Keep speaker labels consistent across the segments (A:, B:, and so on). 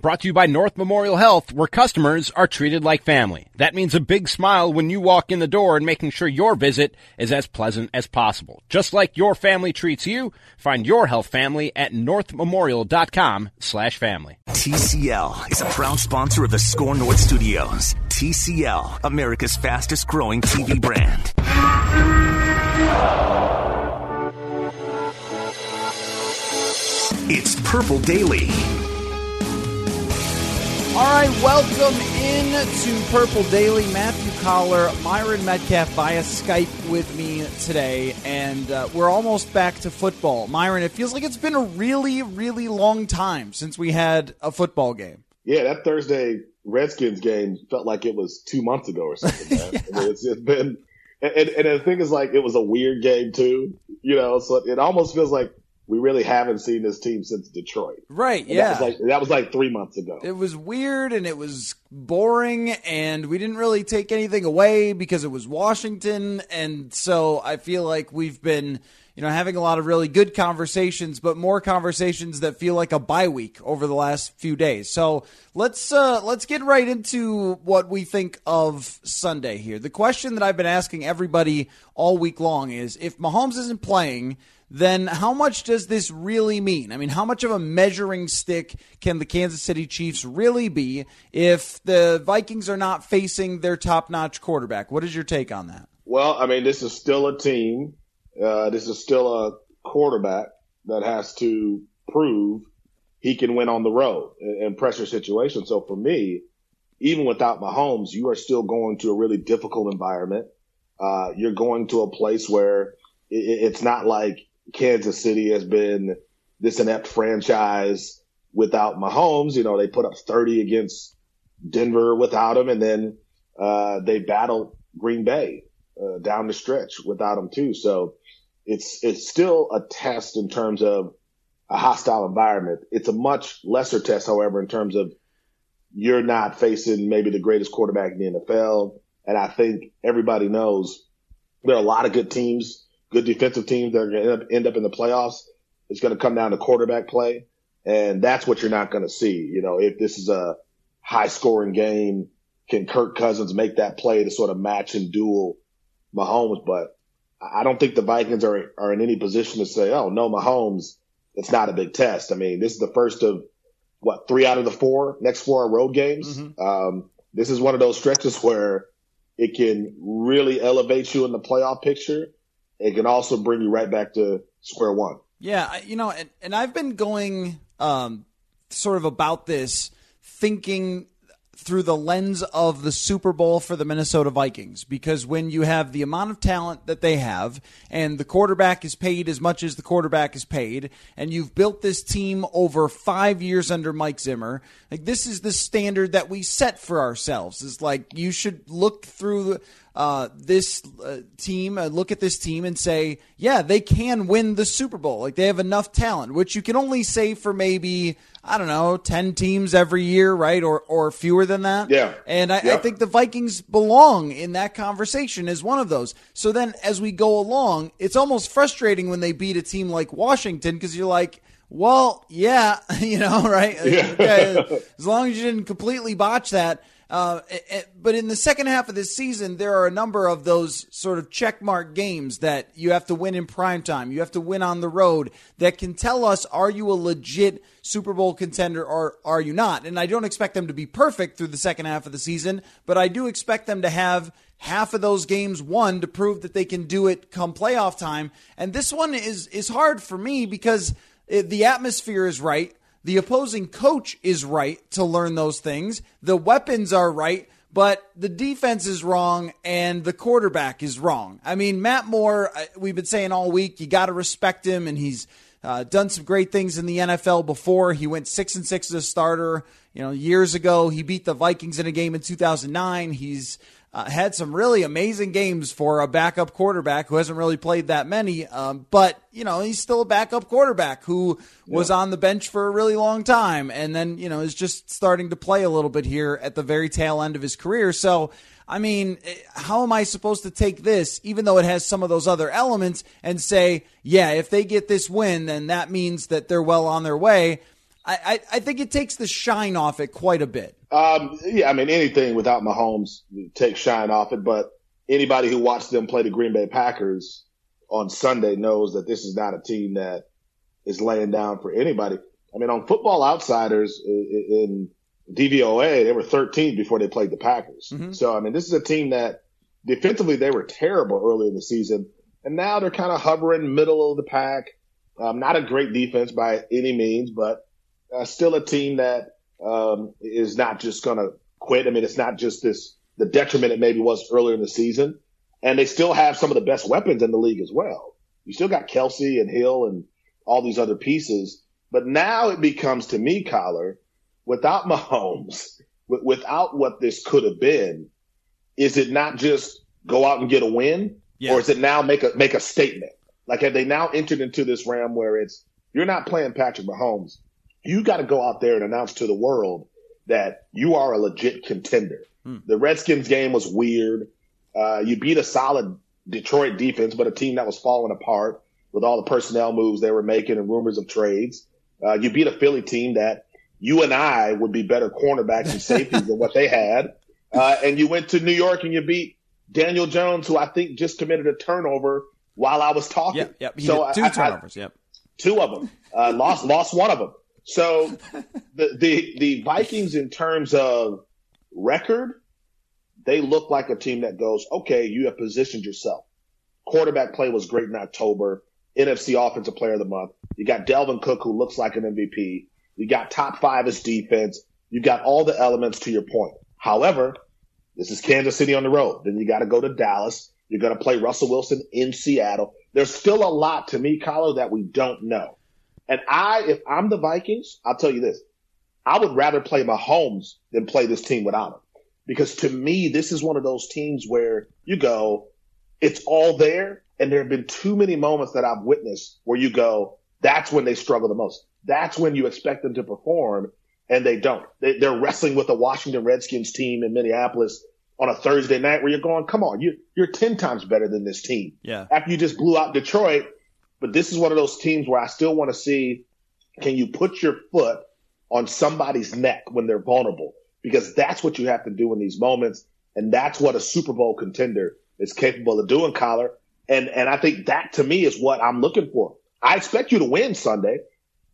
A: Brought to you by North Memorial Health, where customers are treated like family. That means a big smile when you walk in the door and making sure your visit is as pleasant as possible. Just like your family treats you, find your health family at northmemorial.com slash family.
B: TCL is a proud sponsor of the SKOR North Studios. TCL, America's fastest growing TV brand. It's Purple Daily.
C: All right, welcome in to Purple Daily. Matthew Coller, Myron Medcalf via Skype with me today, and uh, we're almost back to football. Myron, it feels like it's been a really, really long time since we had a football game.
D: Yeah, that Thursday Redskins game felt like it was two months ago or something. yeah. I mean, it's, it's been, and, and the thing is, like, it was a weird game too, you know. So it almost feels like we really haven't seen this team since Detroit.
C: Right.
D: And
C: yeah.
D: That was like that was like three months ago.
C: It was weird and it was boring and we didn't really take anything away because it was Washington and so I feel like we've been you know having a lot of really good conversations but more conversations that feel like a bye week over the last few days. So let's uh let's get right into what we think of Sunday here. The question that I've been asking everybody all week long is if Mahomes isn't playing then how much does this really mean? I mean, how much of a measuring stick can the Kansas City Chiefs really be if the Vikings are not facing their top notch quarterback? What is your take on that?
D: Well, I mean, this is still a team. Uh, this is still a quarterback that has to prove he can win on the road in, pressure situations. So for me, even without Mahomes, you are still going to a really difficult environment. Uh, you're going to a place where it, it's not like Kansas City has been this inept franchise without Mahomes. You know, they put up 30 against Denver without him, and then uh, they battled Green Bay uh, down the stretch without him too. So it's it's still a test in terms of a hostile environment. It's a much lesser test, however, in terms of you're not facing maybe the greatest quarterback in the NFL. And I think everybody knows there are a lot of good teams good defensive teams that are going to end up, in the playoffs. It's going to come down to quarterback play. And that's what you're not going to see. You know, if this is a high scoring game, can Kirk Cousins make that play to sort of match and duel Mahomes? But I don't think the Vikings are, are in any position to say, oh, no, Mahomes, it's not a big test. I mean, this is the first of what, three out of the four, next four are road games. Mm-hmm. Um, this is one of those stretches where it can really elevate you in the playoff picture it can also bring you right back to square one.
C: Yeah, you know, and, and I've been going um, sort of about this thinking through the lens of the Super Bowl for the Minnesota Vikings because when you have the amount of talent that they have and the quarterback is paid as much as the quarterback is paid and you've built this team over 5 years under Mike Zimmer like this is the standard that we set for ourselves is like you should look through uh, this uh, team, uh, look at this team and say, yeah, they can win the Super Bowl. Like they have enough talent, which you can only say for maybe I don't know, 10 teams every year, right? Or, or fewer than that.
D: Yeah.
C: And I, I, think the Vikings belong in that conversation as one of those. So then as we go along, it's almost frustrating when they beat a team like Washington because you're like, well, yeah, you know, right?
D: Yeah.
C: okay, as long as you didn't completely botch that. Uh, but in the second half of this season, there are a number of those sort of checkmark games that you have to win in prime time. You have to win on the road that can tell us are you a legit Super Bowl contender or are you not? And I don't expect them to be perfect through the second half of the season, but I do expect them to have half of those games won to prove that they can do it come playoff time. And this one is is hard for me because the atmosphere is right. The opposing coach is right to learn those things. The weapons are right, but the defense is wrong and the quarterback is wrong. I mean, Matt Moore, we've been saying all week, you got to respect him, and he's uh, done some great things in the NFL before. He went six and six as a starter. You know, years ago, he beat the Vikings in a game in 2009. He's uh, had some really amazing games for a backup quarterback who hasn't really played that many. Um, but, you know, he's still a backup quarterback who was yeah. on the bench for a really long time and then, you know, is just starting to play a little bit here at the very tail end of his career. So, I mean, eh, how am I supposed to take this, even though it has some of those other elements, and say, yeah, if they get this win, then that means that they're well on their way? I, I, I think it takes the shine off it quite a bit.
D: Um, yeah, I mean, anything without Mahomes takes shine off it, but anybody who watched them play the Green Bay Packers on Sunday knows that this is not a team that is laying down for anybody. I mean, on Football Outsiders in DVOA, they were 13th before they played the Packers. Mm-hmm. So, I mean, this is a team that defensively they were terrible early in the season, and now they're kind of hovering middle of the pack. Um, not a great defense by any means, but uh, still a team that um, is not just going to quit. I mean, it's not just this the detriment it maybe was earlier in the season, and they still have some of the best weapons in the league as well. You still got Kelce and Hill and all these other pieces, but now it becomes to me, Coller, without Mahomes, without what this could have been, is it not just go out and get a win, yeah. or is it now make a make a statement? Like have they now entered into this realm where it's you're not playing Patrick Mahomes, you got to go out there and announce to the world that you are a legit contender. Hmm. The Redskins game was weird. Uh, you beat a solid Detroit defense, but a team that was falling apart with all the personnel moves they were making and rumors of trades. Uh, you beat a Philly team that you and I would be better cornerbacks and safeties than what they had. Uh, and you went to New York and you beat Daniel Jones, who I think just committed a turnover while I was talking.
C: Yep, yep. He so two I, turnovers. I, yep,
D: two of them. Uh, lost lost one of them. So the, the the Vikings, in terms of record, they look like a team that goes, okay, you have positioned yourself. Quarterback play was great in October. NFC Offensive Player of the Month. You got Dalvin Cook, who looks like an MVP. You got top five as defense. You got all the elements to your point. However, this is Kansas City on the road. Then you got to go to Dallas. You're going to play Russell Wilson in Seattle. There's still a lot to me, Coller, that we don't know. And I, if I'm the Vikings, I'll tell you this. I would rather play Mahomes than play this team without him. Because to me, this is one of those teams where you go, it's all there. And there have been too many moments that I've witnessed where you go, that's when they struggle the most. That's when you expect them to perform and they don't. They, are wrestling with the Washington Redskins team in Minneapolis on a Thursday night where you're going, come on, you, you're 10 times better than this team.
C: Yeah.
D: After you just blew out Detroit but this is one of those teams where I still want to see can you put your foot on somebody's neck when they're vulnerable? Because that's what you have to do in these moments. And that's what a Super Bowl contender is capable of doing, Coller. And, and I think that to me is what I'm looking for. I expect you to win Sunday,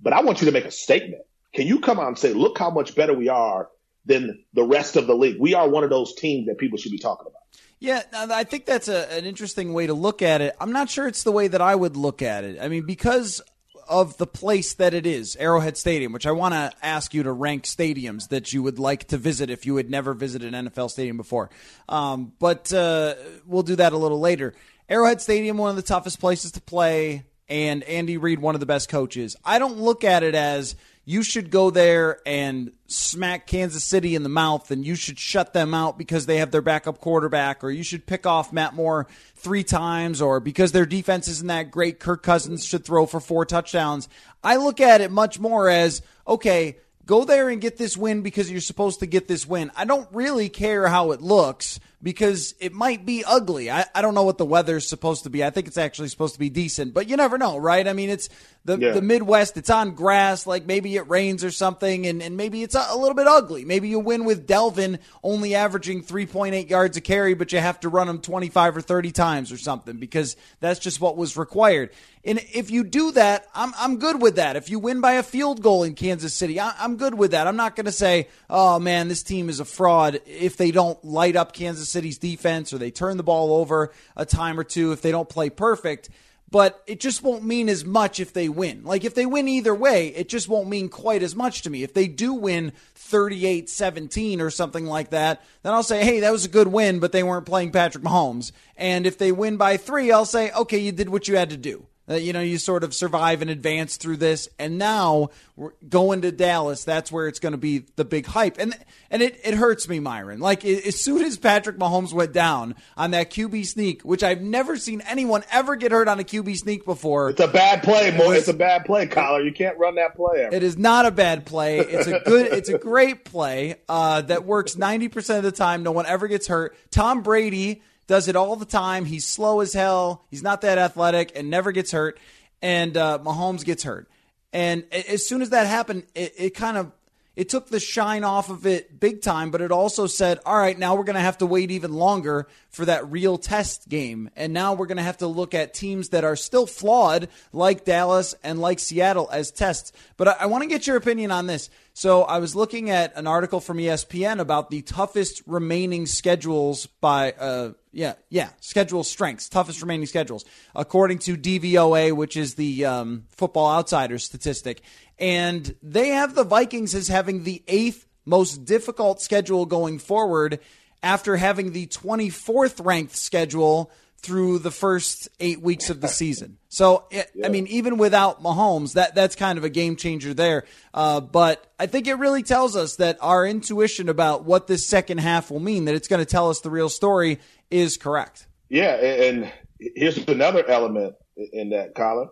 D: but I want you to make a statement. Can you come out and say, look how much better we are than the rest of the league? We are one of those teams that people should be talking about.
C: Yeah, I think that's a, an interesting way to look at it. I'm not sure it's the way that I would look at it. I mean, because of the place that it is, Arrowhead Stadium, which I want to ask you to rank stadiums that you would like to visit if you had never visited an NFL stadium before. Um, but uh, we'll do that a little later. Arrowhead Stadium, one of the toughest places to play, and Andy Reid, one of the best coaches. I don't look at it as you should go there and smack Kansas City in the mouth and you should shut them out because they have their backup quarterback or you should pick off Matt Moore three times or because their defense isn't that great, Kirk Cousins should throw for four touchdowns. I look at it much more as, okay, go there and get this win because you're supposed to get this win. I don't really care how it looks because it might be ugly. I, I don't know what the weather's supposed to be. I think it's actually supposed to be decent, but you never know, right? I mean, it's the,
D: Yeah.
C: the Midwest, it's on grass, like maybe it rains or something, and, and maybe it's a, a little bit ugly. Maybe you win with Dalvin only averaging 3.8 yards a carry, but you have to run him 25 or 30 times or something because that's just what was required. And if you do that, I'm, I'm good with that. If you win by a field goal in Kansas City, I, I'm good with that. I'm not going to say, oh man, this team is a fraud if they don't light up Kansas City's defense or they turn the ball over a time or two, if they don't play perfect but it just won't mean as much if they win. Like if they win either way, it just won't mean quite as much to me. If they do win 38-17 or something like that, then I'll say, "Hey, that was a good win, but they weren't playing Patrick Mahomes." And if they win by 3, I'll say, "Okay, you did what you had to do." Uh, you know, you sort of survive and advance through this, and now we're going to Dallas. That's where it's going to be the big hype, and and it, it hurts me, Myron. Like i- as soon as Patrick Mahomes went down on that QB sneak, which I've never seen anyone ever get hurt on a QB sneak before.
D: It's a bad play, boy. It's a bad play, Coller. You can't run that play. ever.
C: It is not a bad play. It's a good. It's a great play uh, that works ninety percent of the time. No one ever gets hurt. Tom Brady does it all the time. He's slow as hell. He's not that athletic and never gets hurt. And uh, Mahomes gets hurt. And as soon as that happened, it, it kind of it took the shine off of it big time. But it also said, all right, now we're going to have to wait even longer for that real test game. And now we're going to have to look at teams that are still flawed, like Dallas and like Seattle, as tests. But I, I want to get your opinion on this. So I was looking at an article from ESPN about the toughest remaining schedules by, uh, yeah, yeah, schedule strengths, toughest remaining schedules, according to DVOA, which is the um, Football Outsiders statistic. And they have the Vikings as having the eighth most difficult schedule going forward after having the 24th ranked schedule through the first eight weeks of the season. So, it, I mean, even without Mahomes, that that's kind of a game changer there. Uh, but I think it really tells us that our intuition about what this second half will mean, that it's going to tell us the real story, is correct.
D: Yeah, and and here's another element in that, Colin.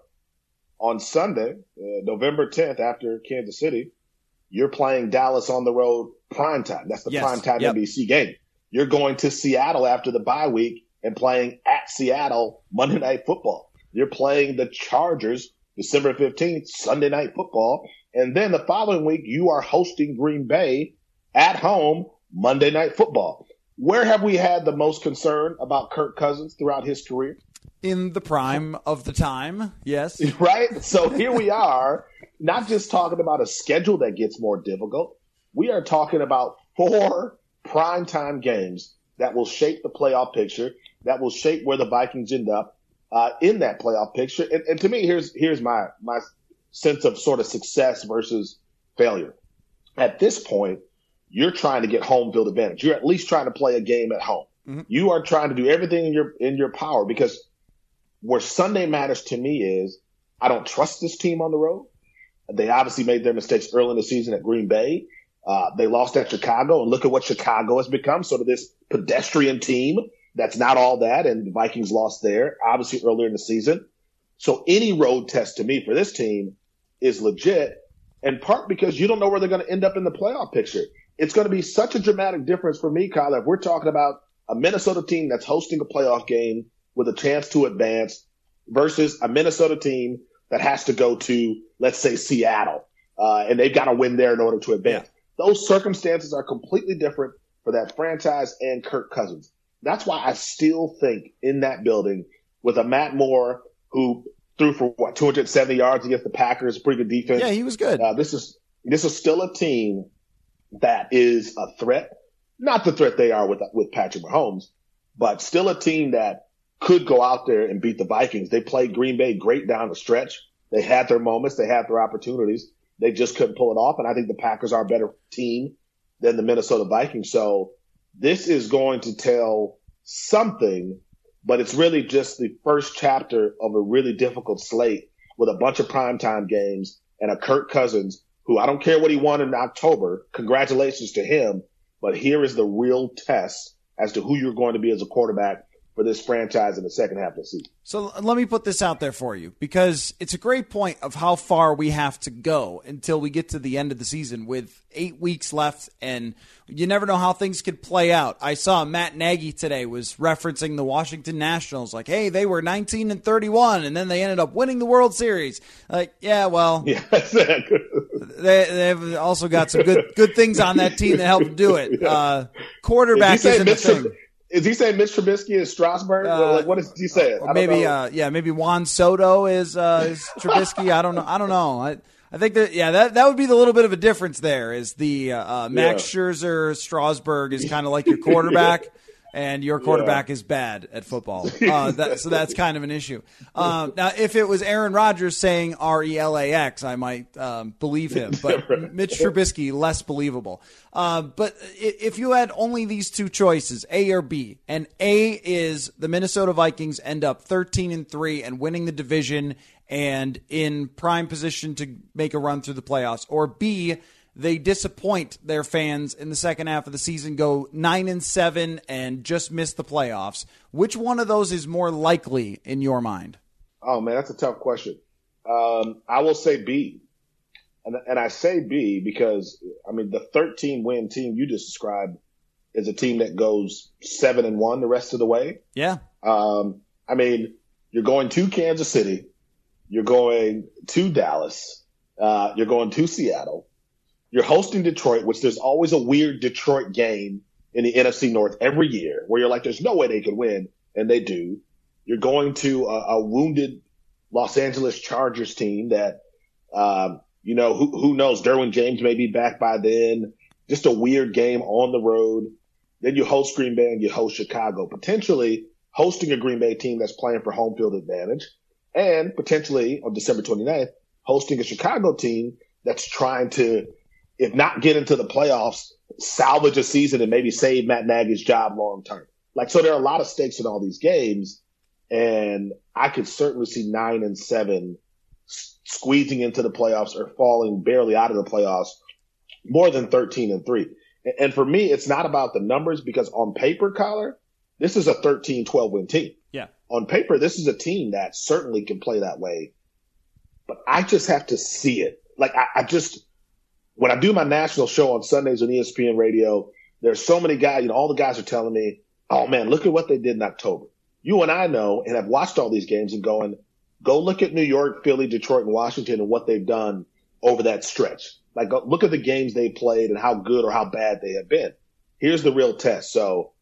D: On Sunday, uh, November 10th, after Kansas City, you're playing Dallas on the road prime time. That's the
C: Yes,
D: prime time
C: yep.
D: NBC game. You're going to Seattle after the bye week and playing at Seattle Monday Night Football. You're playing the Chargers December 15th, Sunday Night Football. And then the following week, you are hosting Green Bay at home Monday Night Football. Where have we had the most concern about Kirk Cousins throughout his career?
C: In the prime of the time, yes.
D: Right? So here we are, not just talking about a schedule that gets more difficult. We are talking about four primetime games that will shape the playoff picture, that will shape where the Vikings end up uh, in that playoff picture. And, and to me, here's here's my my sense of sort of success versus failure. At this point, you're trying to get home field advantage. You're at least trying to play a game at home. You are trying to do everything in your in your power because where Sunday matters to me is I don't trust this team on the road. They obviously made their mistakes early in the season at Green Bay. Uh, they lost at Chicago, and look at what Chicago has become sort of this pedestrian team that's not all that. And the Vikings lost there, obviously earlier in the season. So any road test to me for this team is legit, in part because you don't know where they're going to end up in the playoff picture. It's going to be such a dramatic difference for me, Kyle, if we're talking about a Minnesota team that's hosting a playoff game with a chance to advance versus a Minnesota team that has to go to, let's say, Seattle, uh, and they've got to win there in order to advance. Those circumstances are completely different for that franchise and Kirk Cousins. That's why I still think in that building with a Matt Moore who threw for what 270 yards against the Packers, pretty good defense.
C: Yeah, he was good.
D: Uh, this is this is still a team that is a threat. Not the threat they are with with Patrick Mahomes, but still a team that could go out there and beat the Vikings. They played Green Bay great down the stretch. They had their moments, they had their opportunities. They just couldn't pull it off. And I think the Packers are a better team than the Minnesota Vikings. So this is going to tell something, but it's really just the first chapter of a really difficult slate with a bunch of primetime games and a Kirk Cousins who I don't care what he won in October. Congratulations to him. But here is the real test as to who you're going to be as a quarterback for this franchise in the second half of the season.
C: So let me put this out there for you because it's a great point of how far we have to go until we get to the end of the season with eight weeks left and you never know how things could play out. I saw Matt Nagy today was referencing the Washington Nationals like, hey, they were 19 and 31 and then they ended up winning the World Series. Like, yeah, well,
D: Yeah,
C: they, they've also got some good good things on that team that helped do it. Uh, quarterback
D: Is he saying
C: isn't the
D: Mitch,
C: thing.
D: Is he saying Mitch Trubisky is Strasburg?
C: Uh,
D: like, what is he saying?
C: Maybe, uh, yeah, maybe Juan Soto is uh, is Trubisky. I don't know. I don't know. I, I think that yeah, that that would be the little bit of a difference there. Is the uh, uh, Max
D: Yeah.
C: Scherzer Strasburg is kind of like your quarterback. And your quarterback is bad at football, uh, that, so that's kind of an issue. Um, now, if it was Aaron Rodgers saying R E L A X, I might um, believe him, but Mitch Trubisky less believable. Uh, but if you had only these two choices, A or B, and A is the Minnesota Vikings end up 13 and 3 and winning the division and in prime position to make a run through the playoffs, or B, they disappoint their fans in the second half of the season, go 9 and 7 and just miss the playoffs. Which one of those is more likely in your mind?
D: Oh man, that's a tough question. Um, I will say B, and and I say B because I mean the 13 win team you just described is a team that goes seven and one the rest of the way.
C: Yeah.
D: Um, I mean, you're going to Kansas City, you're going to Dallas, uh, you're going to Seattle, you're hosting Detroit, which there's always a weird Detroit game in the NFC North every year where you're like, there's no way they could win, and they do. You're going to a, a wounded Los Angeles Chargers team that, um, you know, who, who knows? Derwin James may be back by then. Just a weird game on the road. Then you host Green Bay and you host Chicago, potentially hosting a Green Bay team that's playing for home field advantage and potentially on December 29th, hosting a Chicago team that's trying to, if not get into the playoffs, salvage a season and maybe save Matt Nagy's job long term. Like, so there are a lot of stakes in all these games. And I could certainly see nine and seven squeezing into the playoffs or falling barely out of the playoffs more than 13 and three. And- And for me, it's not about the numbers because on paper, Coller, this is a 13, 12 win team.
C: Yeah.
D: On paper, this is a team that certainly can play that way, but I just have to see it. Like I, I just, when I do my national show on Sundays on ESPN radio, there's so many guys, you know, all the guys are telling me, oh man, look at what they did in October. You and I know and have watched all these games and going, go look at New York, Philly, Detroit, and Washington and what they've done over that stretch. Like go, look at the games they played and how good or how bad they have been. Here's the real test. So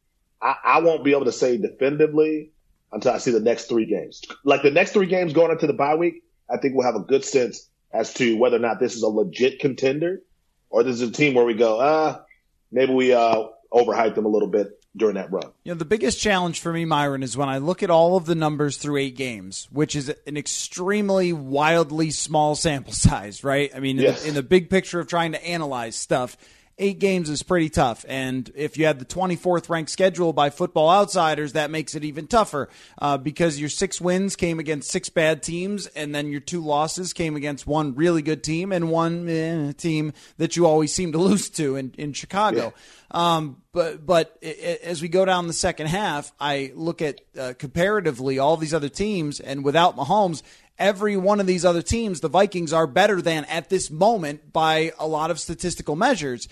D: I, I won't be able to say definitively until I see the next three games. Like the next three games going into the bye week, I think we'll have a good sense as to whether or not this is a legit contender or this is a team where we go, ah, maybe we uh, overhyped them a little bit during that run.
C: You know, the biggest challenge for me, Myron, is when I look at all of the numbers through eight games, which is an extremely wildly small sample size, right? I mean, in,
D: Yes.
C: the, in the big picture of trying to analyze stuff, eight games is pretty tough. And if you had the 24th ranked schedule by Football Outsiders, that makes it even tougher uh, because your six wins came against six bad teams, and then your two losses came against one really good team and one eh, team that you always seem to lose to in, in Chicago. Um, but but as we go down the second half, I look at uh, comparatively all these other teams, and without Mahomes, every one of these other teams, the Vikings are better than at this moment by a lot of statistical measures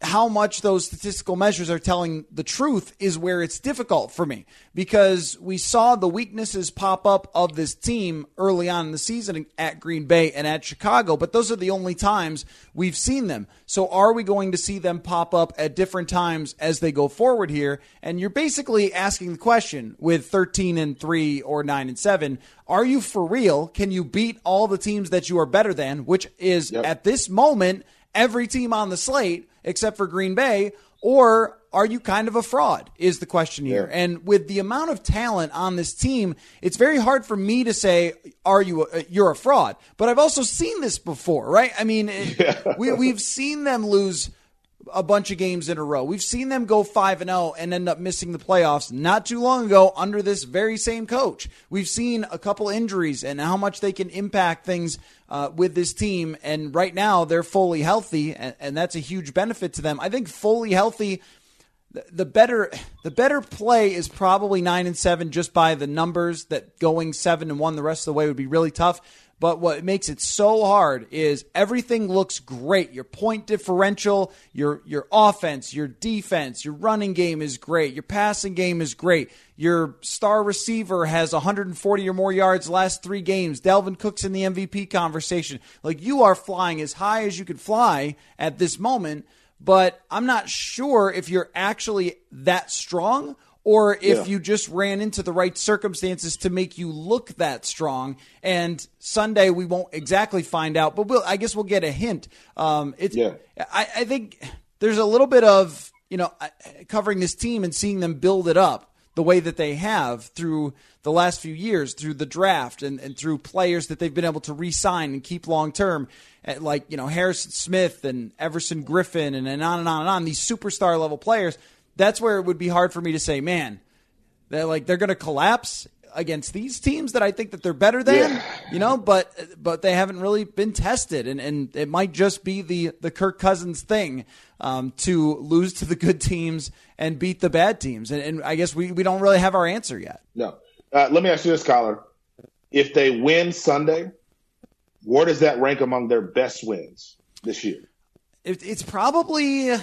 C: how much those statistical measures are telling the truth is where it's difficult for me because we saw the weaknesses pop up of this team early on in the season at Green Bay and at Chicago, but those are the only times we've seen them. So are we going to see them pop up at different times as they go forward here? And you're basically asking the question with 13 and 3 or 9 and 7, are you for real? Can you beat all the teams that you are better than, which is at this moment every team on the slate except for Green Bay, or are you kind of a fraud? Is the question here. And with the amount of talent on this team, it's very hard for me to say, "Are you? A, you're a fraud?" But I've also seen this before, right? I mean, it, we we've seen them lose a bunch of games in a row. We've seen them go 5 and 0 and end up missing the playoffs not too long ago under this very same coach. We've seen a couple injuries and how much they can impact things uh, with this team and right now they're fully healthy and, and that's a huge benefit to them. I think fully healthy the better the better play is probably nine and seven just by the numbers that going seven and one the rest of the way would be really tough. But what makes it so hard is everything looks great. Your point differential, your your offense, your defense, your running game is great. Your passing game is great. Your star receiver has 140 or more yards last three games. Dalvin Cook's in the MVP conversation. Like you are flying as high as you could fly at this moment but I'm not sure if you're actually that strong or if yeah. you just ran into the right circumstances to make you look that strong. And Sunday we won't exactly find out, but we'll, I guess we'll get a hint. Um, it's, yeah. I, I think there's a little bit of, you know, covering this team and seeing them build it up the way that they have through the last few years, through the draft and, and through players that they've been able to re sign and keep long term, eh, like, you know, Harrison Smith and Everson Griffen and, and on and on and on, these superstar level players, that's where it would be hard for me to say, man, they're like they're going to collapse against these teams that I think that they're better than, yeah. you know, but but they haven't really been tested, and, and it might just be the the Kirk Cousins thing um, to lose to the good teams and beat the bad teams, and, and I guess we we don't really have our answer yet.
D: No, uh, let me ask you this, Coller: if they win Sunday, where does that rank among their best wins this year?
C: It, it's probably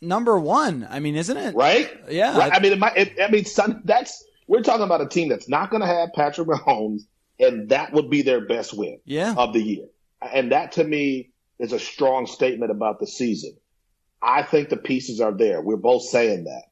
C: number one. I mean, isn't it?
D: Right?
C: Yeah.
D: Right? I mean, it might, it, I mean, Sun, that's we're talking about a team that's not going to have Patrick Mahomes, and that would be their best win
C: yeah.
D: of the year. And that to me is a strong statement about the season. I think the pieces are there. We're both saying that.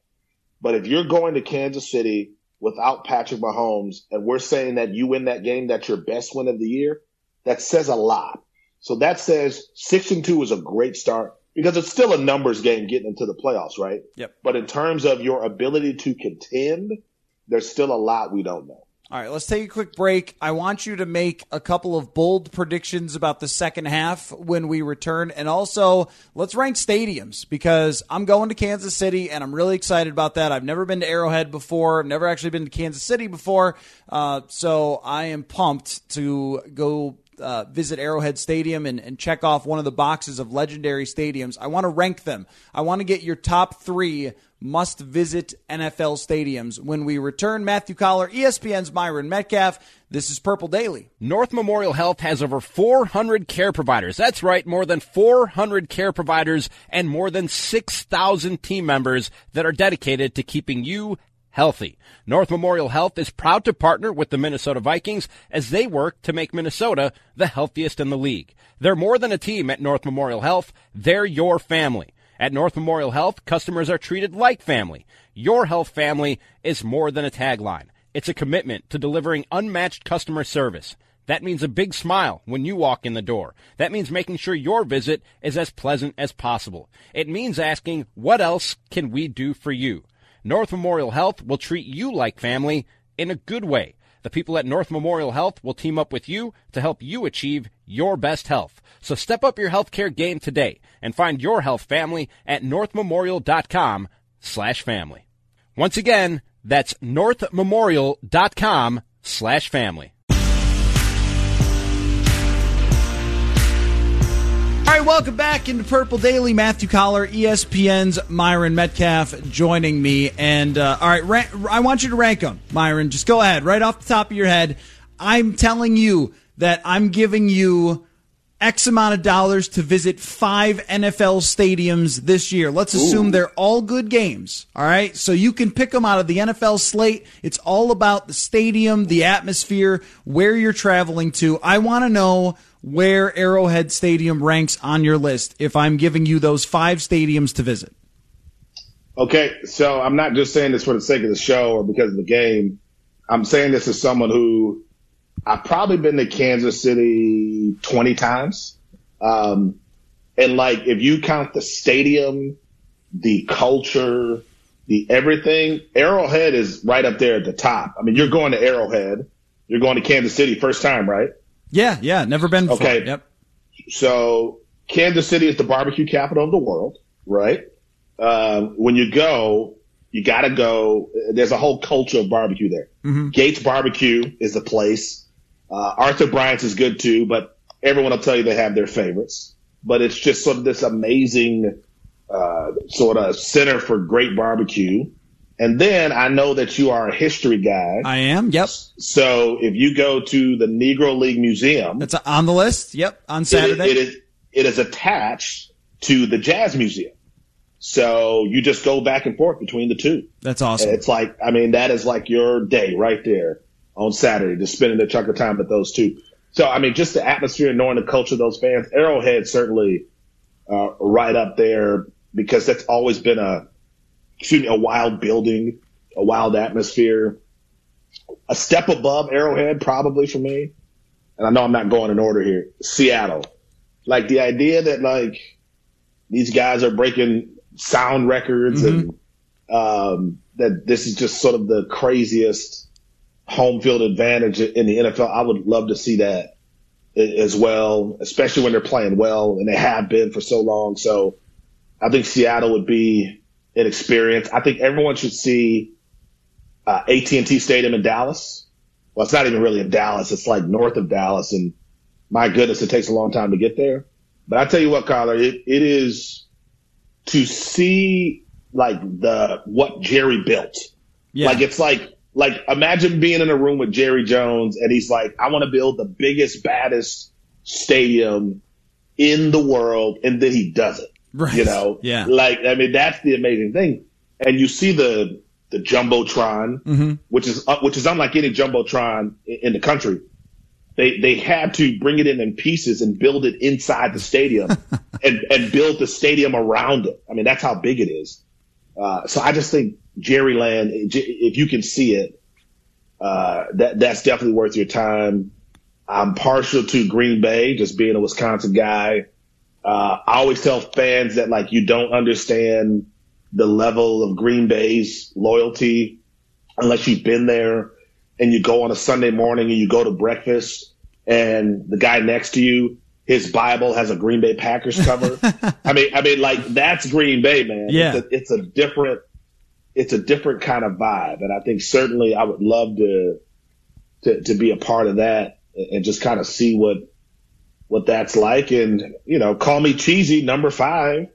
D: But if you're going to Kansas City without Patrick Mahomes and we're saying that you win that game, that's your best win of the year, that says a lot. So that says six and two is a great start because it's still a numbers game getting into the playoffs, right?
C: Yep.
D: But in terms of your ability to contend, there's still a lot we don't know.
C: All right, let's take a quick break. I want you to make a couple of bold predictions about the second half when we return. And also, let's rank stadiums because I'm going to Kansas City and I'm really excited about that. I've never been to Arrowhead before, never actually been to Kansas City before. Uh, so I am pumped to go uh, visit Arrowhead Stadium and, and check off one of the boxes of legendary stadiums. I want to rank them. I want to get your top three must visit NFL stadiums. When we return, Matthew Coller, ESPN's Myron Medcalf. This is Purple Daily.
A: North Memorial Health has over 400 care providers. That's right, more than 400 care providers and more than 6,000 team members that are dedicated to keeping you healthy. North Memorial Health is proud to partner with the Minnesota Vikings as they work to make Minnesota the healthiest in the league. They're more than a team at North Memorial Health. They're your family. At North Memorial Health, customers are treated like family. Your health family is more than a tagline. It's a commitment to delivering unmatched customer service. That means a big smile when you walk in the door. That means making sure your visit is as pleasant as possible. It means asking, what else can we do for you? North Memorial Health will treat you like family in a good way. The people at North Memorial Health will team up with you to help you achieve your best health. So step up your healthcare game today and find your health family at northmemorial.com slash family. Once again, that's northmemorial.com slash family.
C: Right, welcome back into Purple Daily. Matthew Coller, ESPN's Myron Medcalf joining me. And uh, all right, ra- I want you to rank them, Myron. Just go ahead, right off the top of your head. I'm telling you that I'm giving you X amount of dollars to visit five NFL stadiums this year. Let's assume Ooh. they're all good games. All right. So you can pick them out of the NFL slate. It's all about the stadium, the atmosphere, where you're traveling to. I want to know where Arrowhead Stadium ranks on your list if I'm giving you those five stadiums to visit.
D: Okay, so I'm not just saying this for the sake of the show or because of the game. I'm saying this as someone who I've probably been to Kansas City 20 times. Um, and like, if you count the stadium, the culture, the everything, Arrowhead is right up there at the top. I mean, you're going to Arrowhead. You're going to Kansas City first time, right?
C: Yeah, yeah, never been before.
D: Okay.
C: Yep.
D: So Kansas City is the barbecue capital of the world, right? Um, when you go, you got to go. There's a whole culture of barbecue there. Mm-hmm. Gates Barbecue is the place. Uh, Arthur Bryant's is good too, but everyone will tell you they have their favorites. But it's just sort of this amazing uh, sort of center for great barbecue. And then I know that you are a history guy.
C: I am. Yep.
D: So if you go to the Negro League Museum,
C: That's on the list. Yep. On Saturday.
D: It, it is it is attached to the Jazz Museum. So you just go back and forth between the two.
C: That's awesome.
D: And it's like I mean that is like your day right there on Saturday, just spending a chunk of time with those two. So I mean, just the atmosphere and knowing the culture of those fans, Arrowhead certainly uh, right up there because that's always been a excuse me, a wild building, a wild atmosphere. A step above Arrowhead, probably for me. And I know I'm not going in order here. Seattle. Like the idea that like these guys are breaking sound records and um, that this is just sort of the craziest home field advantage in the NFL. I would love to see that as well, especially when they're playing well and they have been for so long. So I think Seattle would be an experience. I think everyone should see uh, AT&T Stadium in Dallas. Well, it's not even really in Dallas. It's like north of Dallas, and my goodness, it takes a long time to get there. But I tell you what, Kyler, it, it is to see like the what Jerry built.
C: yeah.
D: Like it's like like imagine being in a room with Jerry Jones and he's like, I want to build the biggest, baddest stadium in the world, and then he does it.
C: Right.
D: You know,
C: Yeah.
D: Like I mean, that's the amazing thing. And you see the the jumbotron,
C: Mm-hmm.
D: which is uh, which is unlike any jumbotron in, in the country. They they had to bring it in in pieces and build it inside the stadium, and and build the stadium around it. I mean, that's how big it is. Uh, so I just think Jerryland, if you can see it, uh, that that's definitely worth your time. I'm partial to Green Bay, just being a Wisconsin guy. Uh, I always tell fans that like you don't understand the level of Green Bay's loyalty unless you've been there and you go on a Sunday morning and you go to breakfast and the guy next to you, his Bible has a Green Bay Packers cover. I mean, I mean, like that's Green Bay, man.
C: Yeah.
D: It's a, it's a different, it's a different kind of vibe. And I think certainly I would love to, to, to be a part of that and just kind of see what, what that's like. And, you know, call me cheesy, number five,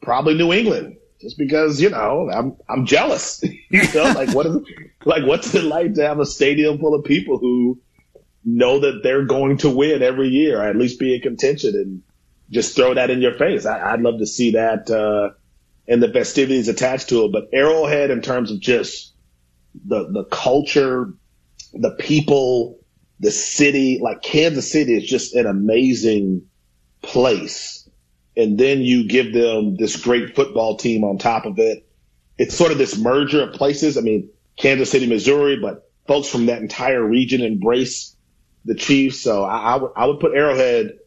D: probably New England. Just because, you know, I'm, I'm jealous, you know, like what is, like what's it like to have a stadium full of people who know that they're going to win every year, or at least be in contention and just throw that in your face. I, I'd love to see that, uh, and the festivities attached to it. But Arrowhead in terms of just the, the culture, the people, the city, like Kansas City is just an amazing place. And then you give them this great football team on top of it. It's sort of this merger of places. I mean, Kansas City, Missouri, but folks from that entire region embrace the Chiefs. So I, I would I would put Arrowhead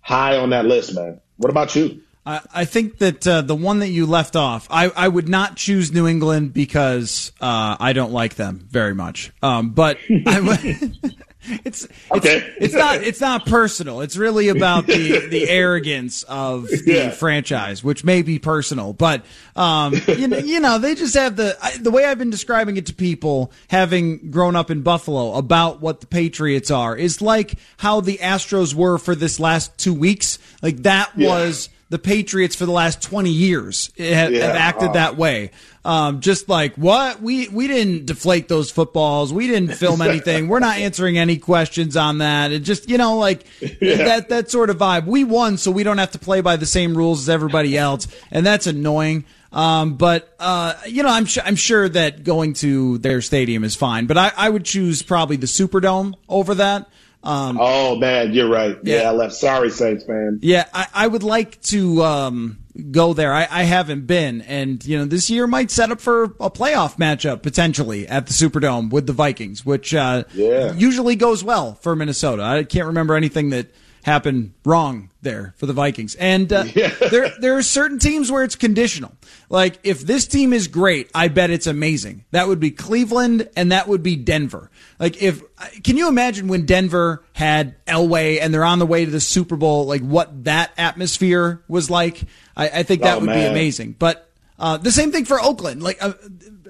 D: high on that list, man. What about you?
C: I, I think that uh, the one that you left off, I, I would not choose New England because uh, I don't like them very much. Um, but I would. It's, it's
D: Okay.
C: it's not it's not personal. It's really about the the arrogance of the
D: Yeah.
C: franchise, which may be personal, but um, you know, you know they just have the the way I've been describing it to people, having grown up in Buffalo, about what the Patriots are, is like how the Astros were for this last two weeks. Like that
D: Yeah.
C: was the Patriots for the last 20 years have,
D: Yeah.
C: have acted
D: Oh.
C: that way. Um, just like what we we didn't deflate those footballs, we didn't film anything, we're not answering any questions on that. It just you know like that that sort of vibe. We won, so we don't have to play by the same rules as everybody else, and that's annoying. Um, but uh, you know, I'm su- I'm sure that going to their stadium is fine, but I, I would choose probably the Superdome over that. Um,
D: Oh man, you're right. Yeah,
C: Yeah.
D: I left. Sorry, Saints fan.
C: yeah, I, I would like to um, go there. I, I haven't been, and you know, this year might set up for a playoff matchup potentially at the Superdome with the Vikings, which uh,
D: Yeah.
C: usually goes well for Minnesota. I can't remember anything that happened wrong there for the Vikings. And uh, there there are certain teams where it's conditional. Like if this team is great, I bet it's amazing. That would be Cleveland and that would be Denver. Like if can you imagine when Denver had Elway and they're on the way to the Super Bowl, like what that atmosphere was like? I, I think that
D: Oh,
C: would be amazing. But Uh, the same thing for Oakland, like uh,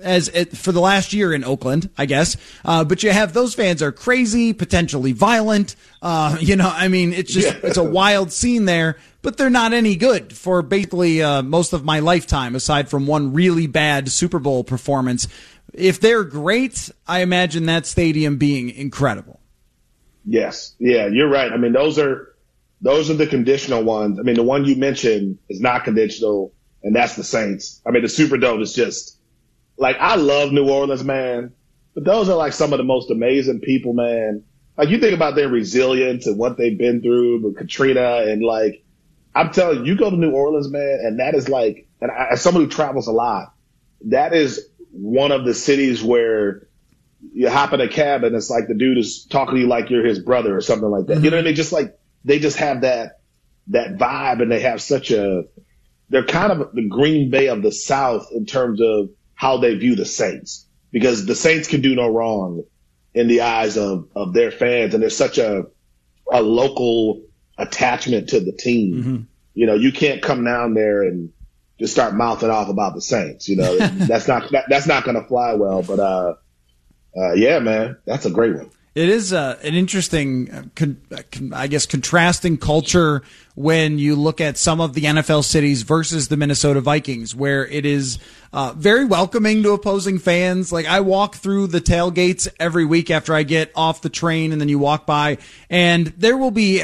C: as it, for the last year in Oakland, I guess. Uh, but you have those fans are crazy, potentially violent. Uh, you know, I mean, it's just yeah. it's a wild scene there. But they're not any good for basically uh, most of my lifetime, aside from one really bad Super Bowl performance. If they're great, I imagine that stadium being incredible.
D: Yes, yeah, you're right. I mean, those are those are the conditional ones. I mean, the one you mentioned is not conditional and that's the Saints. I mean, the Superdome is just like I love New Orleans, man, but those are like some of the most amazing people, man. Like you think about their resilience and what they've been through with Katrina, and like I'm telling you, you go to New Orleans, man, and that is like, and I, as someone who travels a lot, that is one of the cities where you hop in a cab and it's like the dude is talking to you like you're his brother or something like that. Mm-hmm. You know what I mean? Just like they just have that that vibe and they have such a they're kind of the Green Bay of the South in terms of how they view the Saints because the Saints can do no wrong in the eyes of, of their fans. And there's such a, a local attachment to the team. Mm-hmm. You know, you can't come down there and just start mouthing off about the Saints. You know, that's not, that, that's not going to fly well, but, uh, uh, yeah, man, that's a great one.
C: It is uh, an interesting, uh, uh, I guess, contrasting culture when you look at some of the NFL cities versus the Minnesota Vikings, where it is uh, very welcoming to opposing fans. Like I walk through the tailgates every week after I get off the train, and then you walk by, and there will be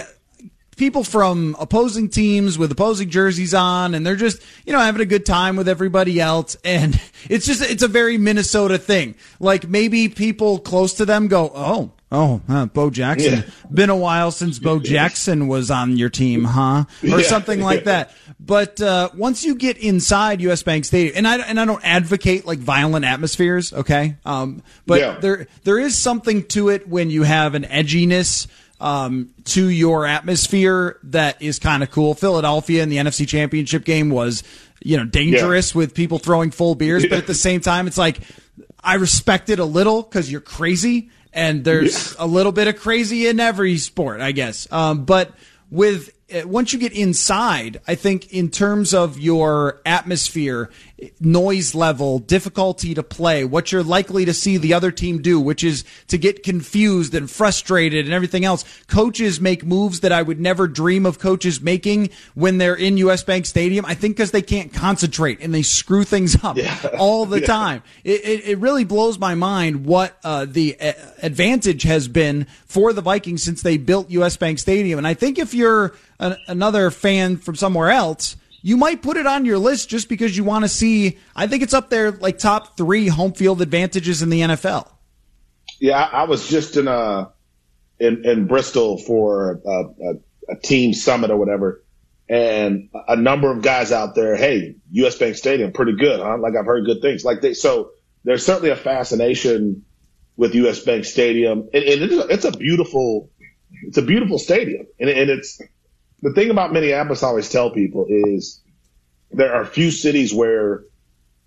C: people from opposing teams with opposing jerseys on and they're just you know having a good time with everybody else and it's just it's a very minnesota thing like maybe people close to them go oh oh uh, bo jackson yeah. been a while since bo jackson was on your team huh or yeah. something like that but uh, once you get inside us bank stadium and i and i don't advocate like violent atmospheres okay um, but yeah. there there is something to it when you have an edginess um, to your atmosphere that is kind of cool. Philadelphia in the NFC Championship game was, you know, dangerous with people throwing full beers, but at the same time, it's like I respect it a little because you're crazy, and there's yeah. a little bit of crazy in every sport, I guess. Um, but with uh, once you get inside, I think in terms of your atmosphere, noise level, difficulty to play, what you're likely to see the other team do, which is to get confused and frustrated and everything else. Coaches make moves that I would never dream of coaches making when they're in US Bank Stadium. I think because they can't concentrate and they screw things up yeah. all the yeah. time. It, it, it, really blows my mind what uh, the uh, advantage has been for the Vikings since they built US Bank Stadium. And I think if you're a, another fan from somewhere else, you might put it on your list just because you want to see. I think it's up there like top three home field advantages in the NFL.
D: Yeah, I, was just in uh in, in Bristol for a, a, a, team summit or whatever, and a number of guys out there. Hey, U.S. Bank Stadium, pretty good, huh? Like I've heard good things. Like they, so there's certainly a fascination with U.S. Bank Stadium, and, and it's, a, it's a beautiful, it's a beautiful stadium, and, and it's the thing about Minneapolis, I always tell people is there are few cities where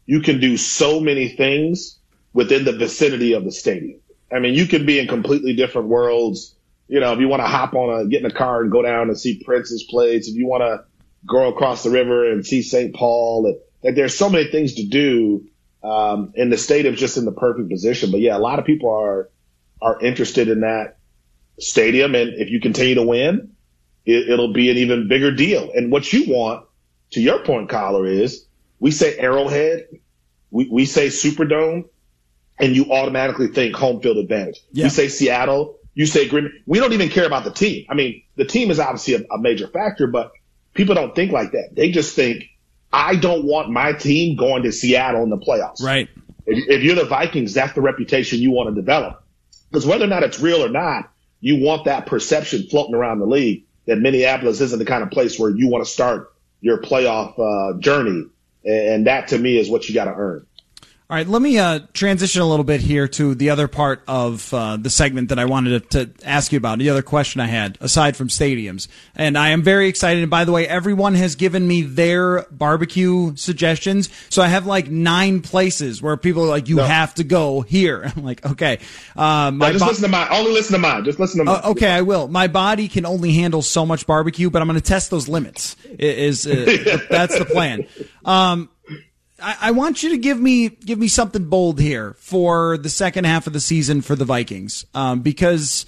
D: you can do so many things within the vicinity of the stadium. I mean, you can be in completely different worlds. You know, if you want to hop on a, get in a car and go down and see Prince's place, if you want to go across the river and see St. Paul, like there's so many things to do. Um, and the stadium's just in the perfect position. But yeah, a lot of people are, are interested in that stadium. And if you continue to win, it, will be an even bigger deal. And what you want, to your point, Coller, is we say Arrowhead, we, we say Superdome, and you automatically think home field advantage. Yeah. You say Seattle, you say Green. We don't even care about the team. I mean, the team is obviously a, a major factor, but people don't think like that. They just think, I don't want my team going to Seattle in the playoffs.
C: Right.
D: If, if you're the Vikings, that's the reputation you want to develop. Because whether or not it's real or not, you want that perception floating around the league that Minneapolis isn't the kind of place where you want to start your playoff uh, journey. And that to me is what you got to earn.
C: All right, let me uh, transition a little bit here to the other part of uh, the segment that I wanted to, to, ask you about. The other question I had, aside from stadiums, and I am very excited. And by the way, everyone has given me their barbecue suggestions, so I have like nine places where people are like, "You no. have to go here." I'm like, okay,
D: uh, no, just bo- listen to mine. Only listen to mine. Just listen to mine.
C: Uh, okay, I will. My body can only handle so much barbecue, but I'm going to test those limits. Is uh, that's the plan. Um, I, I want you to give me give me something bold here for the second half of the season for the Vikings, um, because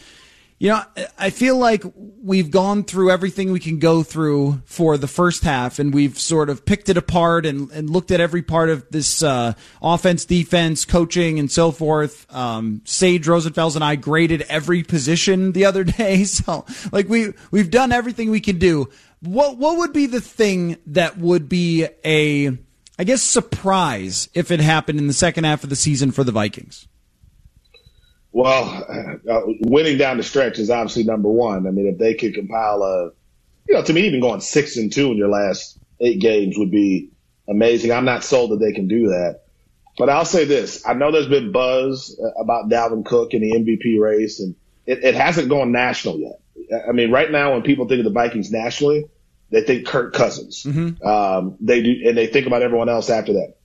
C: you know I feel like we've gone through everything we can go through for the first half, and we've sort of picked it apart and, and looked at every part of this uh, offense, defense, coaching, and so forth. Um, Sage Rosenfels and I graded every position the other day, so like we we've done everything we can do. What what would be the thing that would be a I guess, surprise if it happened in the second half of the season for the Vikings?
D: Well, uh, winning down the stretch is obviously number one. I mean, if they could compile a, you know, to me, even going six and two in your last eight games would be amazing. I'm not sold that they can do that. But I'll say this. I know there's been buzz about Dalvin Cook in the MVP race, and it, it hasn't gone national yet. I mean, right now, when people think of the Vikings nationally, they think Kirk Cousins. Mm-hmm. Um, they do, and they think about everyone else after that.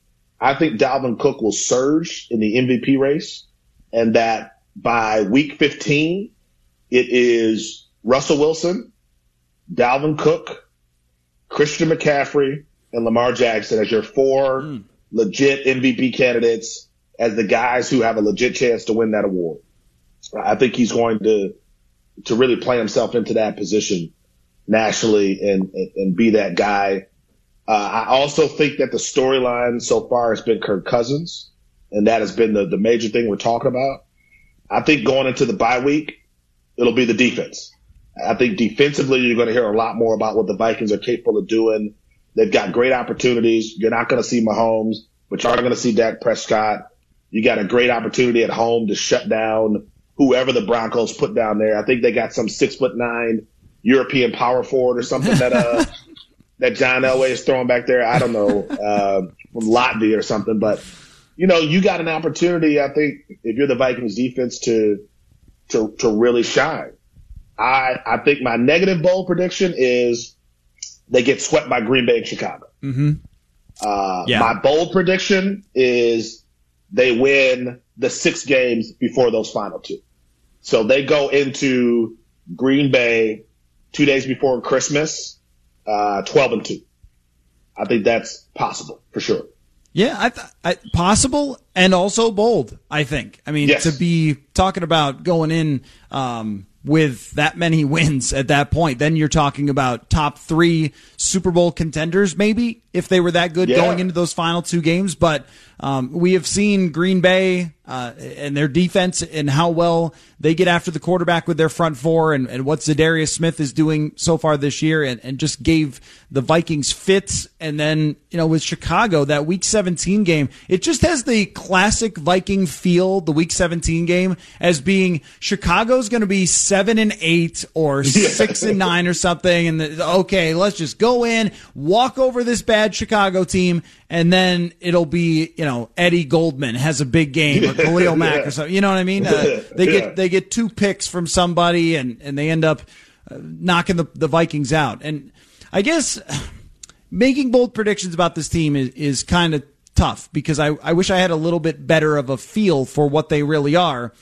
D: I think Dalvin Cook will surge in the MVP race, and that by week 15, it is Russell Wilson, Dalvin Cook, Christian McCaffrey, and Lamar Jackson as your four mm. legit MVP candidates as the guys who have a legit chance to win that award. I think he's going to to really play himself into that position nationally and, and be that guy. Uh, I also think that the storyline so far has been Kirk Cousins, and that has been the, the major thing we're talking about. I think going into the bye week, it'll be the defense. I think defensively, you're going to hear a lot more about what the Vikings are capable of doing. They've got great opportunities. You're not going to see Mahomes, but you're going to see Dak Prescott. You got a great opportunity at home to shut down whoever the Broncos put down there. I think they got some six foot nine European power forward or something that uh that John Elway is throwing back there. I don't know uh, from Latvia or something, but you know, you got an opportunity. I think if you're the Vikings defense to to to really shine. I I think my negative bold prediction is they get swept by Green Bay and Chicago.
C: Mm-hmm.
D: Uh, yeah. My bold prediction is they win the six games before those final two. So they go into Green Bay two days before Christmas, uh, 12 and 2. I think that's possible for sure.
C: Yeah, I, th- I, possible and also bold. I think. I mean, yes. to be talking about going in um, with that many wins at that point, then you're talking about top three Super Bowl contenders, maybe if they were that good yeah. going into those final two games. But um, we have seen Green Bay uh, and their defense and how well they get after the quarterback with their front four and, and what Za'Darius Smith is doing so far this year and, and just gave the Vikings fits. And then, you know, with Chicago, that week 17 game, it just has the classic Viking feel, the week 17 game, as being Chicago's going to be seven and eight or six and nine or something. And the, okay, let's just go in, walk over this bad Chicago team and then it'll be you know Eddie Goldman has a big game or Khalil Mack or something. You know what I mean? Uh, they yeah. get they get two picks from somebody and and they end up uh, knocking the the Vikings out. And I guess making bold predictions about this team is is kind of tough because I I wish I had a little bit better of a feel for what they really are.